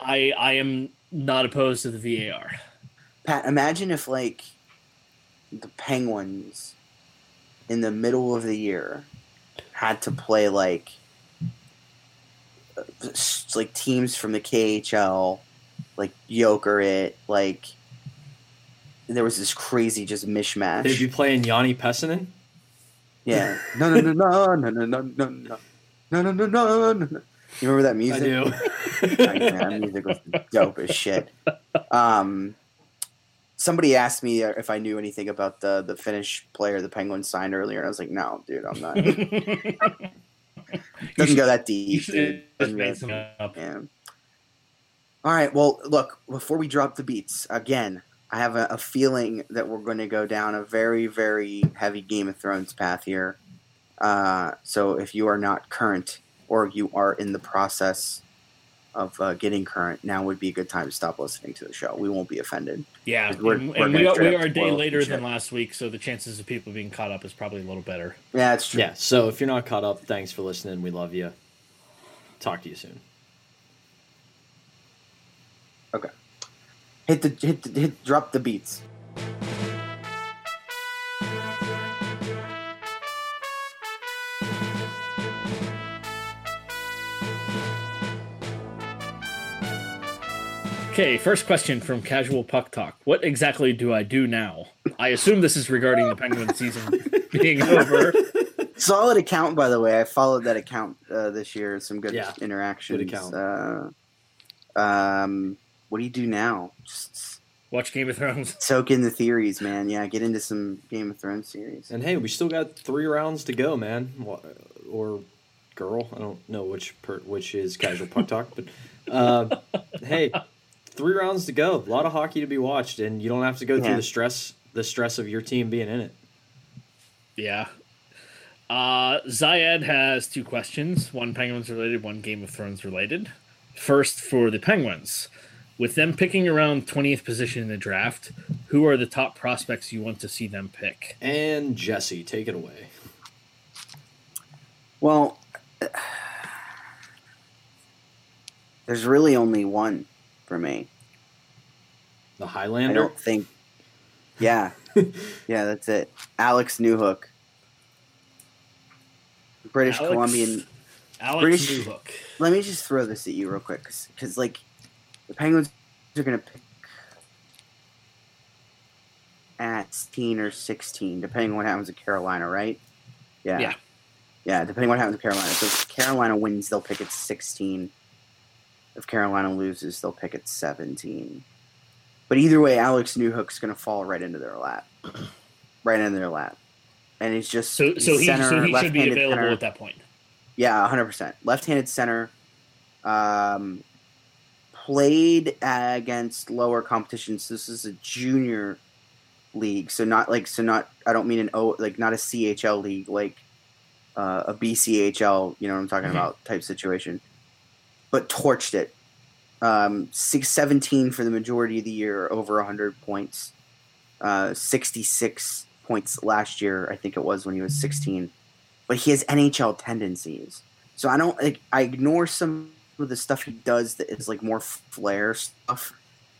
I I am not opposed to the VAR. Pat, imagine if like the Penguins in the middle of the year had to play like uh, like teams from the KHL, like Jokerit, like there was this crazy just mishmash. They'd be playing Yanni Pessinen. Yeah. No, no, no, no, no, no, no, no, no, no, no, no, no, no. You remember that music? I do. Like, man, that music was dope as shit. Um, somebody asked me if I knew anything about the the Finnish player the Penguins signed earlier, and I was like, no, dude, I'm not. *laughs* Doesn't go that deep. should dude. just Doesn't go that some deep. up. Yeah. All right. Well, look. Before we drop the beats again, I have a, a feeling that we're going to go down a very, very heavy Game of Thrones path here. Uh, so if you are not current or you are in the process of uh, getting current, now would be a good time to stop listening to the show. We won't be offended. Yeah, We're- and, we're and we, are, we are a day later than last week, so the chances of people being caught up is probably a little better. Yeah, it's true. yeah. So if you're not caught up, thanks for listening. We love you. Talk to you soon. Hit the hit the, hit drop the beats. Okay, first question from Casual Puck Talk. What exactly do I do now? I assume this is regarding the Penguin season *laughs* being over. Solid account, by the way. I followed that account uh, this year. Some good Yeah, interactions. good account. Uh, um, what do you do now? Just Watch Game of Thrones. *laughs* soak in the theories, man. Yeah, get into some Game of Thrones series. And hey, we still got three rounds to go, man. Or girl, I don't know which per, which is casual puck talk, but uh, hey, three rounds to go. A lot of hockey to be watched, and you don't have to go through the stress the stress of your team being in it. Yeah. Uh, Zayed has two questions one Penguins related, one Game of Thrones related. First, for the Penguins. With them picking around 20th position in the draft, who are the top prospects you want to see them pick? And Jesse, take it away. Well, there's really only one for me. The Highlander? I don't think. Yeah, *laughs* yeah, that's it. Alex Newhook, British Alex- Columbian. Alex British- Newhook. Let me just throw this at you real quick, because like the Penguins are gonna pick at 16 or 16, depending on what happens at Carolina, right? Yeah. Yeah. Yeah, depending on what happens at Carolina. So if Carolina wins, they'll pick at 16. If Carolina loses, they'll pick at 17. But either way, Alex Newhook's going to fall right into their lap. *clears throat* right into their lap. And he's just So, so he, center, so he should be available center. at that point. Yeah, hundred percent. Left-handed center. Um, played against lower competitions. This is a junior league, so not like so not. I don't mean an O like not a CHL league, like uh, a BCHL. You know what I'm talking Mhm. about type situation. But torched it. Um, six, 17 for the majority of the year, over hundred points. Uh, Sixty-six points last year, I think it was when he was sixteen but he has NHL tendencies. So I don't like I ignore some of the stuff he does that is like more flair stuff.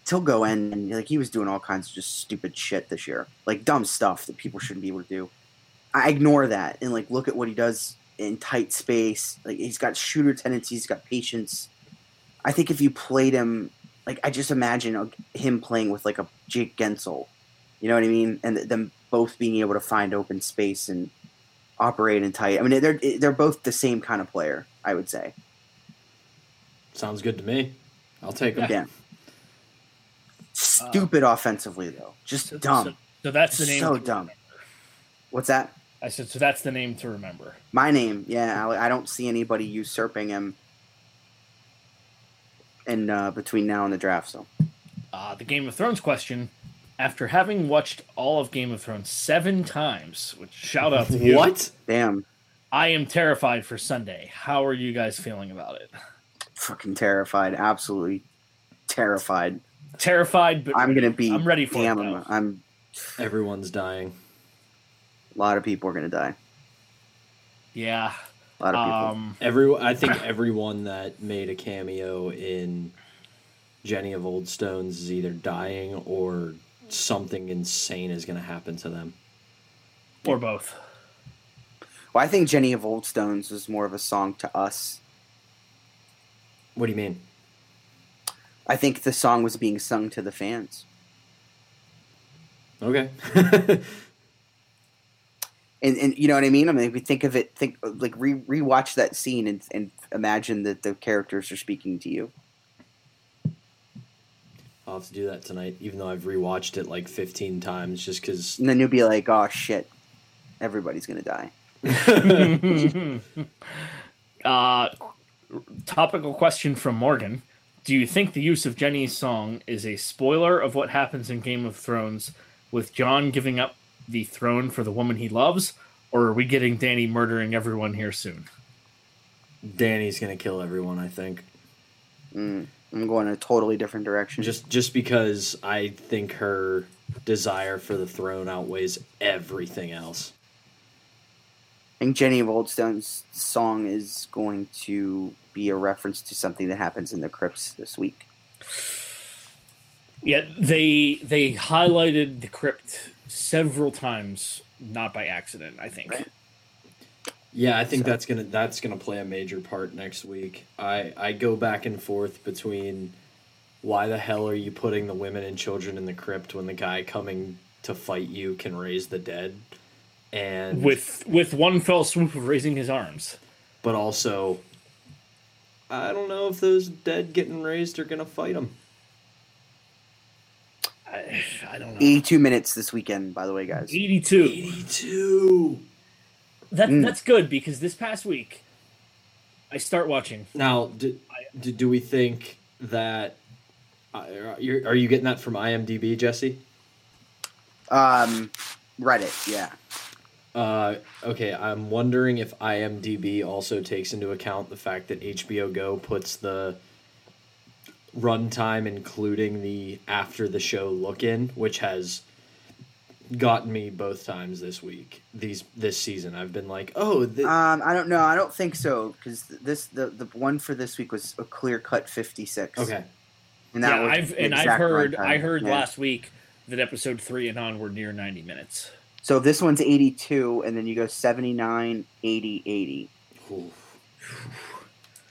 He'll go in and like he was doing all kinds of just stupid shit this year, like dumb stuff that people shouldn't be able to do. I ignore that and like look at what he does in tight space. Like he's got shooter tendencies, he's got patience. I think if you played him, like I just imagine uh, him playing with like a Jake Guentzel, you know what I mean, and them both being able to find open space and operate in tight. I mean, they're they're both the same kind of player, I would say. Sounds good to me. I'll take him. Yeah. Stupid offensively though, just So, dumb, so, so that's the name. so dumb. remember. What's that? I said, so that's the name to remember. My name, yeah. I, I don't see anybody usurping him. In uh, between now and the draft, so Uh, the Game of Thrones question. After having watched all of Game of Thrones seven times, which shout out to *laughs* you, What? damn, I am terrified for Sunday. How are you guys feeling about it? Fucking terrified, absolutely terrified. Terrified, but I'm gonna be. I'm ready for damn, it. I'm. I'm. Everyone's dying. A lot of people are gonna die. Yeah. A lot of people. Um, Every I think everyone that made a cameo in Jenny of Oldstones is either dying or something insane is going to happen to them. Or both. Well, I think Jenny of Oldstones was more of a song to us. What do you mean? I think the song was being sung to the fans. Okay. *laughs* And, and you know what I mean? I mean, if we think of it, think like re rewatch that scene and, and imagine that the characters are speaking to you. I'll have to do that tonight, even though I've rewatched it like 15 times just because. And then you'll be like, oh shit, everybody's gonna die. *laughs* *laughs* uh, topical question from Morgan. Do you think the use of Jenny's song is a spoiler of what happens in Game of Thrones with Jon giving up the throne for the woman he loves, or are we getting Dany murdering everyone here soon? Dany's going to kill everyone, I think. Mm, I'm going a totally different direction. Just just because I think her desire for the throne outweighs everything else. I think Jenny of Oldstone's song is going to be a reference to something that happens in the crypts this week. Yeah, they they highlighted the crypt several times, not by accident. I think. Right. Yeah, I think So- that's gonna that's gonna play a major part next week. I I go back and forth between why the hell are you putting the women and children in the crypt when the guy coming to fight you can raise the dead, and With with one fell swoop of raising his arms. but also I don't know if those dead getting raised are gonna fight him. I, I don't know. 82 minutes this weekend, by the way, guys. Eighty two. Eighty two. That Mm. that's good because this past week, I start watching. Now, do, do, do we think that uh, you're, are you getting that from IMDb, Jesse? Um, Reddit, yeah. Uh, okay, I'm wondering if IMDb also takes into account the fact that HBO Go puts the runtime, including the after the show look in, which has gotten me both times this week. These this season, I've been like, oh, th- Um, I don't know. I don't think so because this the the one for this week was a clear cut 56. okay, and that yeah, was I've and I've heard runtime. I heard Yeah. last week that episode three and on were near ninety minutes. So if this one's 82, and then you go 79, 80, 80. Ooh.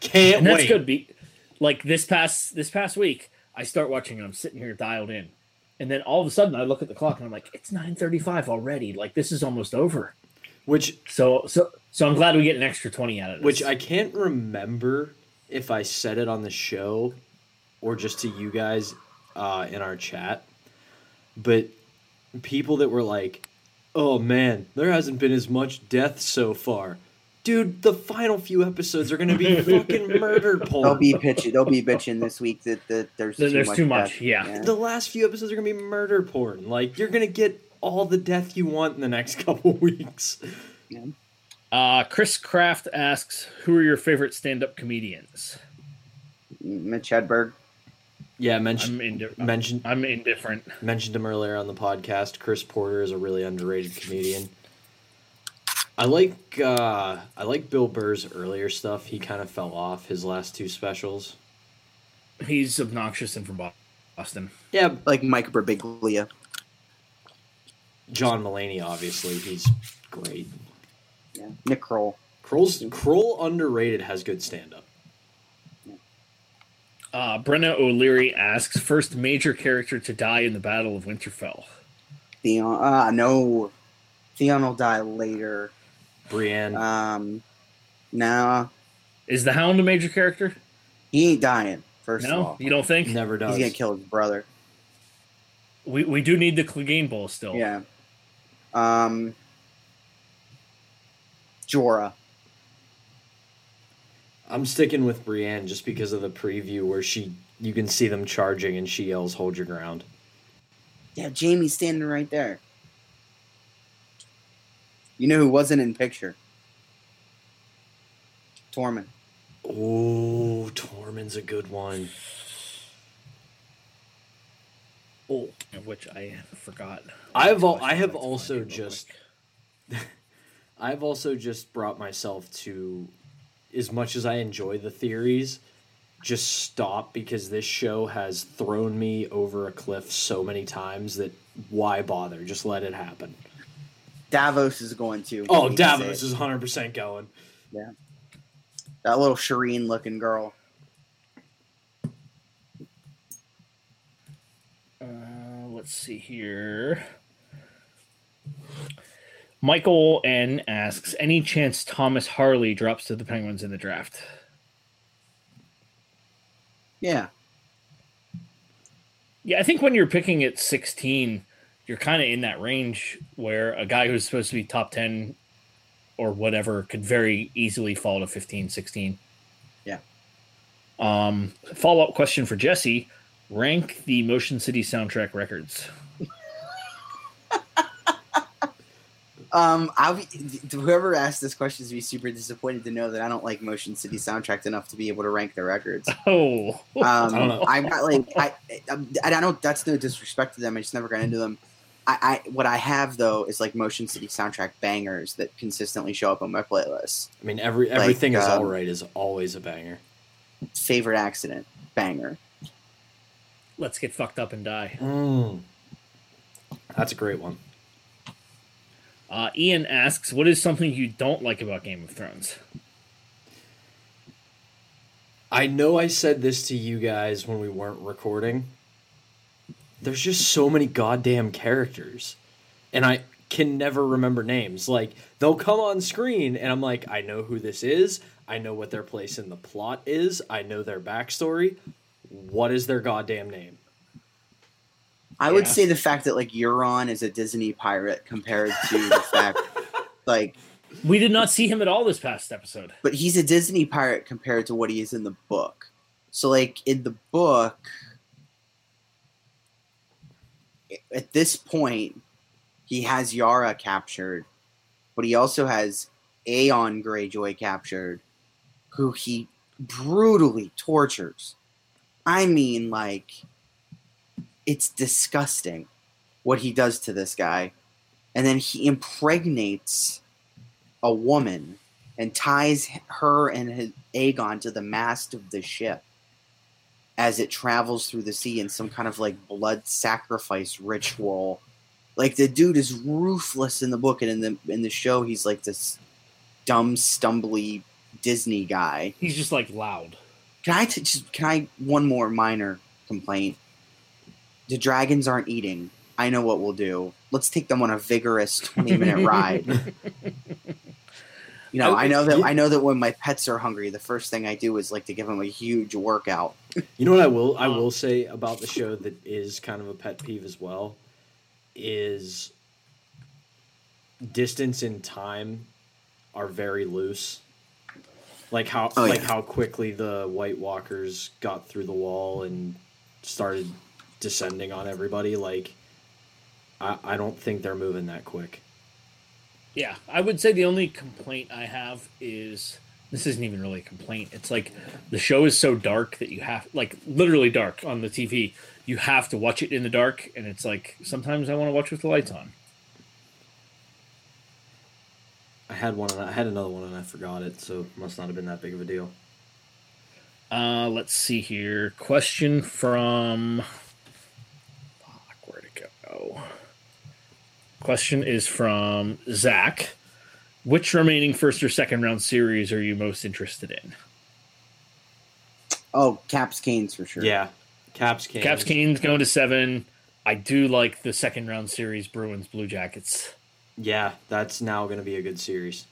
can't and that's wait. good. Be like this past this past week, I start watching and I'm sitting here dialed in, and then all of a sudden I look at the clock and I'm like, it's nine thirty five already. Like this is almost over. Which So so so I'm glad we get an extra twenty out of this. Which I can't remember if I said it on the show or just to you guys uh, in our chat. But people that were like, oh man, there hasn't been as much death so far. Dude, the final few episodes are going to be *laughs* fucking murder porn. They'll be pitching. They'll be bitching this week that, that there's There- too there's much too much, death. yeah. the last few episodes are going to be murder porn. Like, you're going to get all the death you want in the next *laughs* couple weeks. uh, Chris Kraft asks, "Who are your favorite stand up comedians?" Mitch Hedberg. Yeah, I'm mention, indi- mention, I'm indifferent. mentioned him earlier on the podcast. Chris Porter is a really underrated comedian. I like uh, I like Bill Burr's earlier stuff. He kind of fell off his last two specials. He's obnoxious and from Boston. Yeah, Like Mike Birbiglia. John Mulaney obviously he's great. Yeah. Nick Kroll. Kroll's Kroll underrated has good stand up. Uh, Brenna O'Leary asks, first major character to die in the Battle of Winterfell. Theon. Ah, no. Theon will die later. Brienne, Um, nah. Is the Hound a major character? He ain't dying, first of No, all. you don't think? never does. He's going to kill his brother. We, we do need the Clegane Bowl still. Yeah. Um, Jorah. I'm sticking with Brienne just because of the preview where she you can see them charging and she yells, "Hold your ground." Yeah, Jaime's standing right there. You know who wasn't in picture? Tormund. Oh, Tormund's a good one. Oh, which I forgot. I've al- I have also just. *laughs* I've also just brought myself to as much as I enjoy the theories, just stop because this show has thrown me over a cliff so many times that why bother? Just let it happen. Davos is going to. Oh, hate to say Davos is 100% going. Yeah. That little Shireen looking girl. Uh, let's see here. Michael N asks, "Any chance Thomas Harley drops to the Penguins in the draft?" Yeah. Yeah, I think when you're picking at 16, you're kind of in that range where a guy who's supposed to be top 10 or whatever could very easily fall to 15, 16. Yeah. Um, follow up question for Jesse rank the Motion City soundtrack records. Um, I'll be, whoever asked this question is be super disappointed to know that I don't like Motion City soundtrack enough to be able to rank their records. *laughs* Oh, Um, *laughs* I don't got like I, I, I don't. That's no disrespect to them. I just never got into them. I, I what I have though is like Motion City soundtrack bangers that consistently show up on my playlist. I mean, every Like, everything is um, all right is always a banger. Favorite accident banger. let's get fucked up and die. Mm. That's a great one. Uh, Ian asks, "What is something you don't like about Game of Thrones?" I know I said this to you guys when we weren't recording. There's just so many goddamn characters. And I can never remember names. Like, they'll come on screen, and I'm like, I know who this is. I know what their place in the plot is. I know their backstory. What is their goddamn name? I would say the fact that like Euron is a Disney pirate compared to the fact *laughs* like We did not see him at all this past episode. but he's a Disney pirate compared to what he is in the book. So like in the book at this point he has Yara captured, but he also has Aeron Greyjoy captured, who he brutally tortures. I mean like it's disgusting what he does to this guy. And then he impregnates a woman and ties her and his Aegon to the mast of the ship as it travels through the sea in some kind of like blood sacrifice ritual. Like the dude is ruthless in the book, and in the in the show, he's like this dumb, stumbly Disney guy. He's just like loud. Can I t- just can I one more minor complaint? The dragons aren't eating. I know what we'll do. Let's take them on a vigorous twenty minute *laughs* ride. You know, I- I know that yeah. I know that when my pets are hungry, the first thing I do is like to give them a huge workout. You know what I will I Um, will say about the show that is kind of a pet peeve as well is distance and time are very loose. Like how Oh, like yeah. how quickly the White Walkers got through the wall and started descending on everybody. Like I, I don't think they're moving that quick. Yeah, I would say the only complaint I have is this isn't even really a complaint. It's like the show is so dark that you have like literally dark on the TV. You have to watch it in the dark, and it's like sometimes I want to watch with the lights on. I had one I had another one and I forgot it, so it must not have been that big of a deal. Uh, let's see here. Question from. Fuck, where'd it go? Question is from Zach. Which remaining first or second round series are you most interested in? Oh, Caps Canes for sure. Yeah. Caps Canes. Caps Canes going to seven. I do like the second round series Bruins Blue Jackets. Yeah, that's now going to be a good series.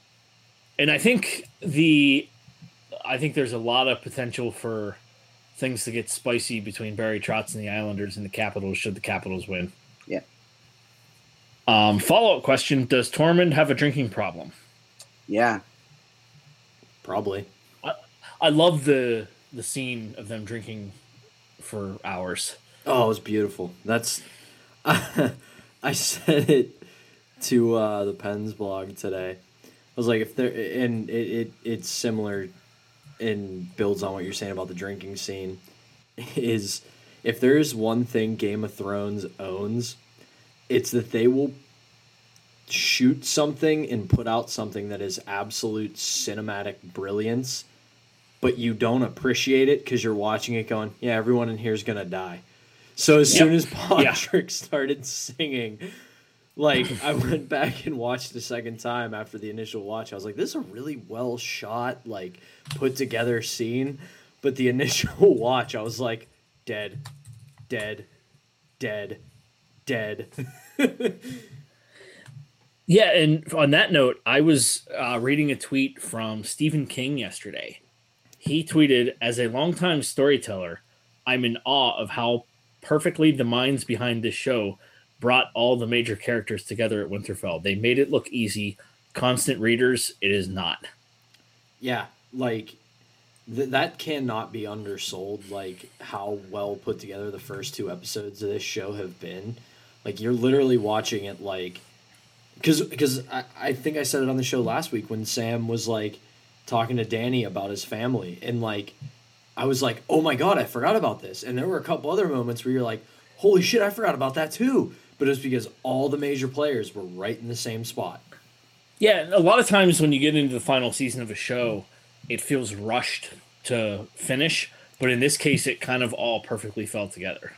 And I think the I think there's a lot of potential for things to get spicy between Barry Trotz and the Islanders and the Capitals should the Capitals win. Yeah. Um, follow up question: Does Tormund have a drinking problem? Yeah. Probably. I love the the scene of them drinking for hours. Oh, it was beautiful. That's *laughs* I said it to uh, the Pens blog today. I was like, if there and it, it it's similar and builds on what you're saying about the drinking scene. *laughs* Is if there is one thing Game of Thrones owns, it's that they will shoot something and put out something that is absolute cinematic brilliance but you don't appreciate it because you're watching it going, yeah, everyone in here is gonna die. So as Yep. soon as Yeah. Patrick *laughs* started singing, like I *laughs* went back and watched the second time after the initial watch. I was like, this is a really well shot, like put together scene. But the *laughs* initial watch, I was like, dead, dead, dead, dead. *laughs* Yeah, and on that note, I was uh, reading a tweet from Stephen King yesterday. He tweeted, "As a longtime storyteller, I'm in awe of how perfectly the minds behind this show brought all the major characters together at Winterfell. They made it look easy. Constant readers, it is not." Yeah, like th- that cannot be undersold. Like how well put together the first two episodes of this show have been. Like you're literally watching it like because because I, I think I said it on the show last week when Sam was like talking to Dany about his family and like I was like oh my god I forgot about this and there were a couple other moments where you're like holy shit I forgot about that too but it was because all the major players were right in the same spot. Yeah, a lot of times when you get into the final season of a show, it feels rushed to finish, but in this case, it kind of all perfectly fell together.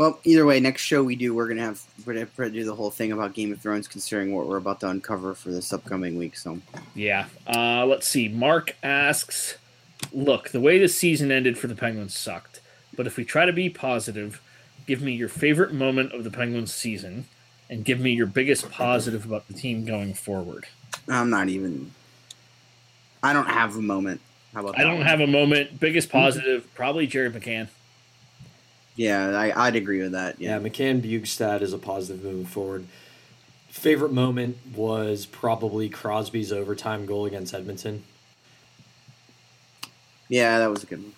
Well, either way, next show we do, we're gonna have we're gonna do the whole thing about Game of Thrones, considering what we're about to uncover for this upcoming week. So, Yeah. Uh, let's see. Mark asks, "Look, the way this season ended for the Penguins sucked, but if we try to be positive, give me your favorite moment of the Penguins season, and give me your biggest positive about the team going forward." I'm not even. I don't have a moment. How about I don't one? have a moment. Biggest positive, probably Jared McCann. Yeah, I, I'd agree with that. Yeah, Yeah. McCann Bjugstad is a positive moving forward. Favorite moment was probably Crosby's overtime goal against Edmonton. Yeah, that was a good one.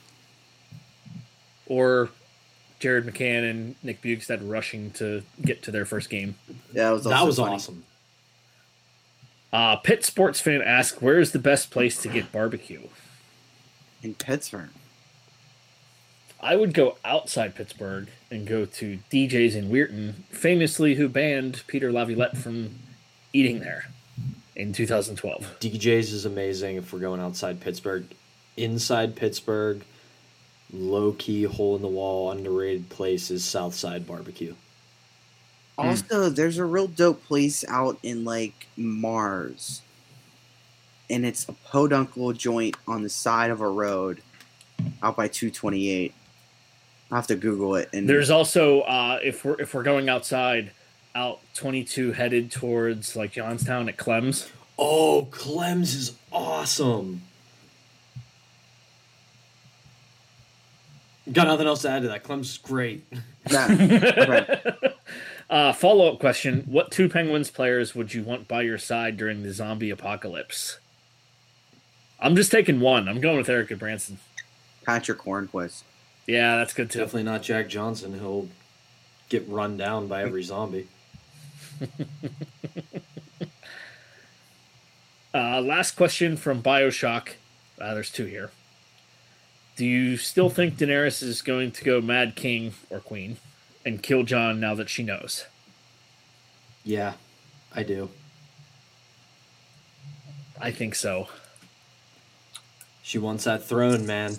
or Jared McCann and Nick Bjugstad rushing to get to their first game. Yeah, that was also that was funny. awesome. Uh, Pitt sports fan asks, "Where is the best place to get barbecue?" in Pittsburgh. I would go outside Pittsburgh and go to DJ's in Weirton, famously who banned Peter Laviolette from eating there in 2012. DJ's is amazing if we're going outside Pittsburgh. Inside Pittsburgh, low key, hole in the wall, underrated place is Southside Barbecue. Also, there's a real dope place out in like Mars, and it's a poduncle joint on the side of a road, out by 228. I'll have to Google it. And There's also uh, if we're if we're going outside, out 22 headed towards like Johnstown at Clem's. Oh, Clem's is awesome. Got nothing else to add to that. Clem's is great. Yeah, right. *laughs* Uh, Follow up question: What two Penguins players would you want by your side during the zombie apocalypse? I'm just taking one. I'm going with Eric Branson. Patric Hornqvist. Yeah, that's good too. Definitely not Jack Johnson. He'll get run down by every zombie. *laughs* Uh, last question from Bioshock. Uh, there's two here. Do you still think Daenerys is going to go Mad King or Queen and kill Jon now that she knows? Yeah, I do. I think so. She wants that throne, man.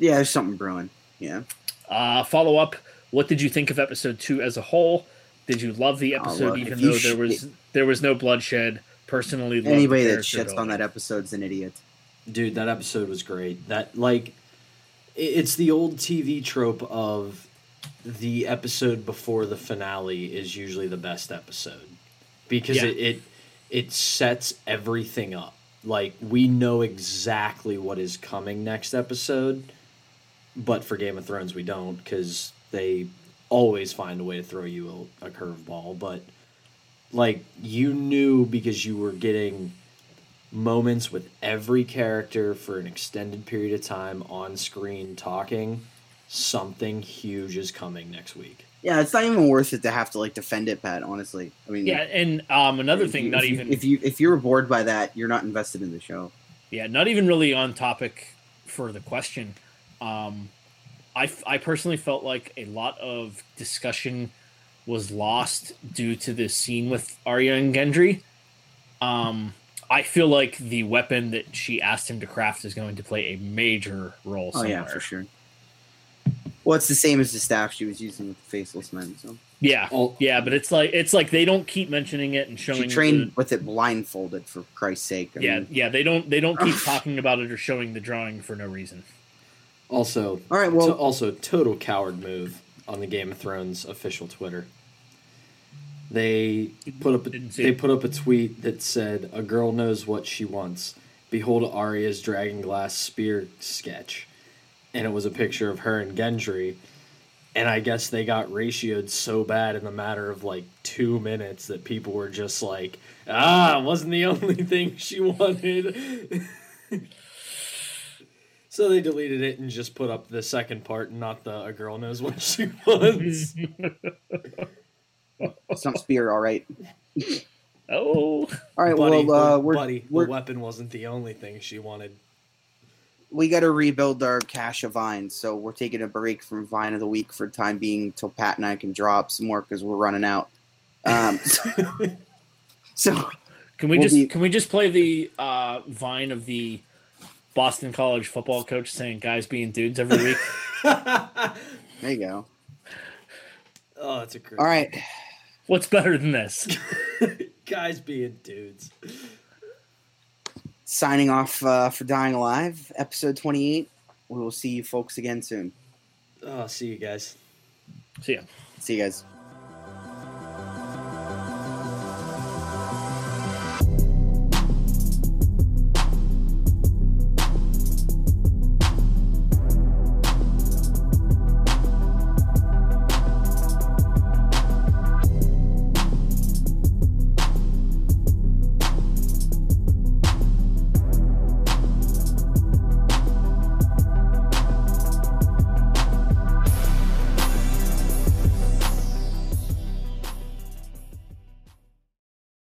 Yeah, there's something brewing. Yeah. Uh, follow up. What did you think of episode two as a whole? Did you love the Oh, episode look, even though sh- there was there was no bloodshed? Personally, Anybody that character shits on building. that episode's an idiot. Dude, that episode was great. That like it's the old TV trope of the episode before the finale is usually the best episode because Yeah. it, it it sets everything up. Like we know exactly what is coming next episode, but for Game of Thrones we don't because they always find a way to throw you a, a curveball. But like you knew because you were getting moments with every character for an extended period of time on screen talking something huge is coming next week Yeah, it's not even worth it to have to like defend it, Pat. Honestly, I mean, Yeah, and um, another thing, you- not if you- even if you if you're bored by that, you're not invested in the show. Yeah, not even really on topic for the question. Um, I, f- I personally felt like a lot of discussion was lost due to this scene with Arya and Gendry. Um, I feel like the weapon that she asked him to craft is going to play a major role. Oh Somewhere. yeah, for sure. Well, it's the same as the staff she was using with the faceless men. So Yeah, All- yeah, but it's like it's like they don't keep mentioning it and showing. she the- trained with it blindfolded for Christ's sake. I yeah, mean- yeah, they don't they don't keep *laughs* talking about it or showing the drawing for no reason. Also, All right. Well, to- also total coward move on the Game of Thrones official Twitter. They put up a, they put up a tweet that said, "A girl knows what she wants. Behold Arya's dragon glass spear sketch," and it was a picture of her and Gendry. And I guess they got ratioed so bad in the matter of like two minutes that people were just like, "Ah, it wasn't the *laughs* only thing she wanted." *laughs* So they deleted it and just put up the second part, not the "a girl knows what she wants." *laughs* some spear. All right. Oh, All right. buddy, well, uh, we're, buddy, we're the weapon wasn't the only thing she wanted. we got to rebuild our cache of vines, so we're taking a break from Vine of the Week for time being till Pat and I can drop some more because we're running out. Um, *laughs* so can we We'll just be- can we just play the uh, vine of the Boston College football coach saying guys being dudes every week? *laughs* there you go. Oh, that's a great. All right. What's better than this? *laughs* guys being dudes. Signing off uh, for Dying Alive, episode 28. We will see you folks again soon. Oh, see you guys. See ya. See you guys.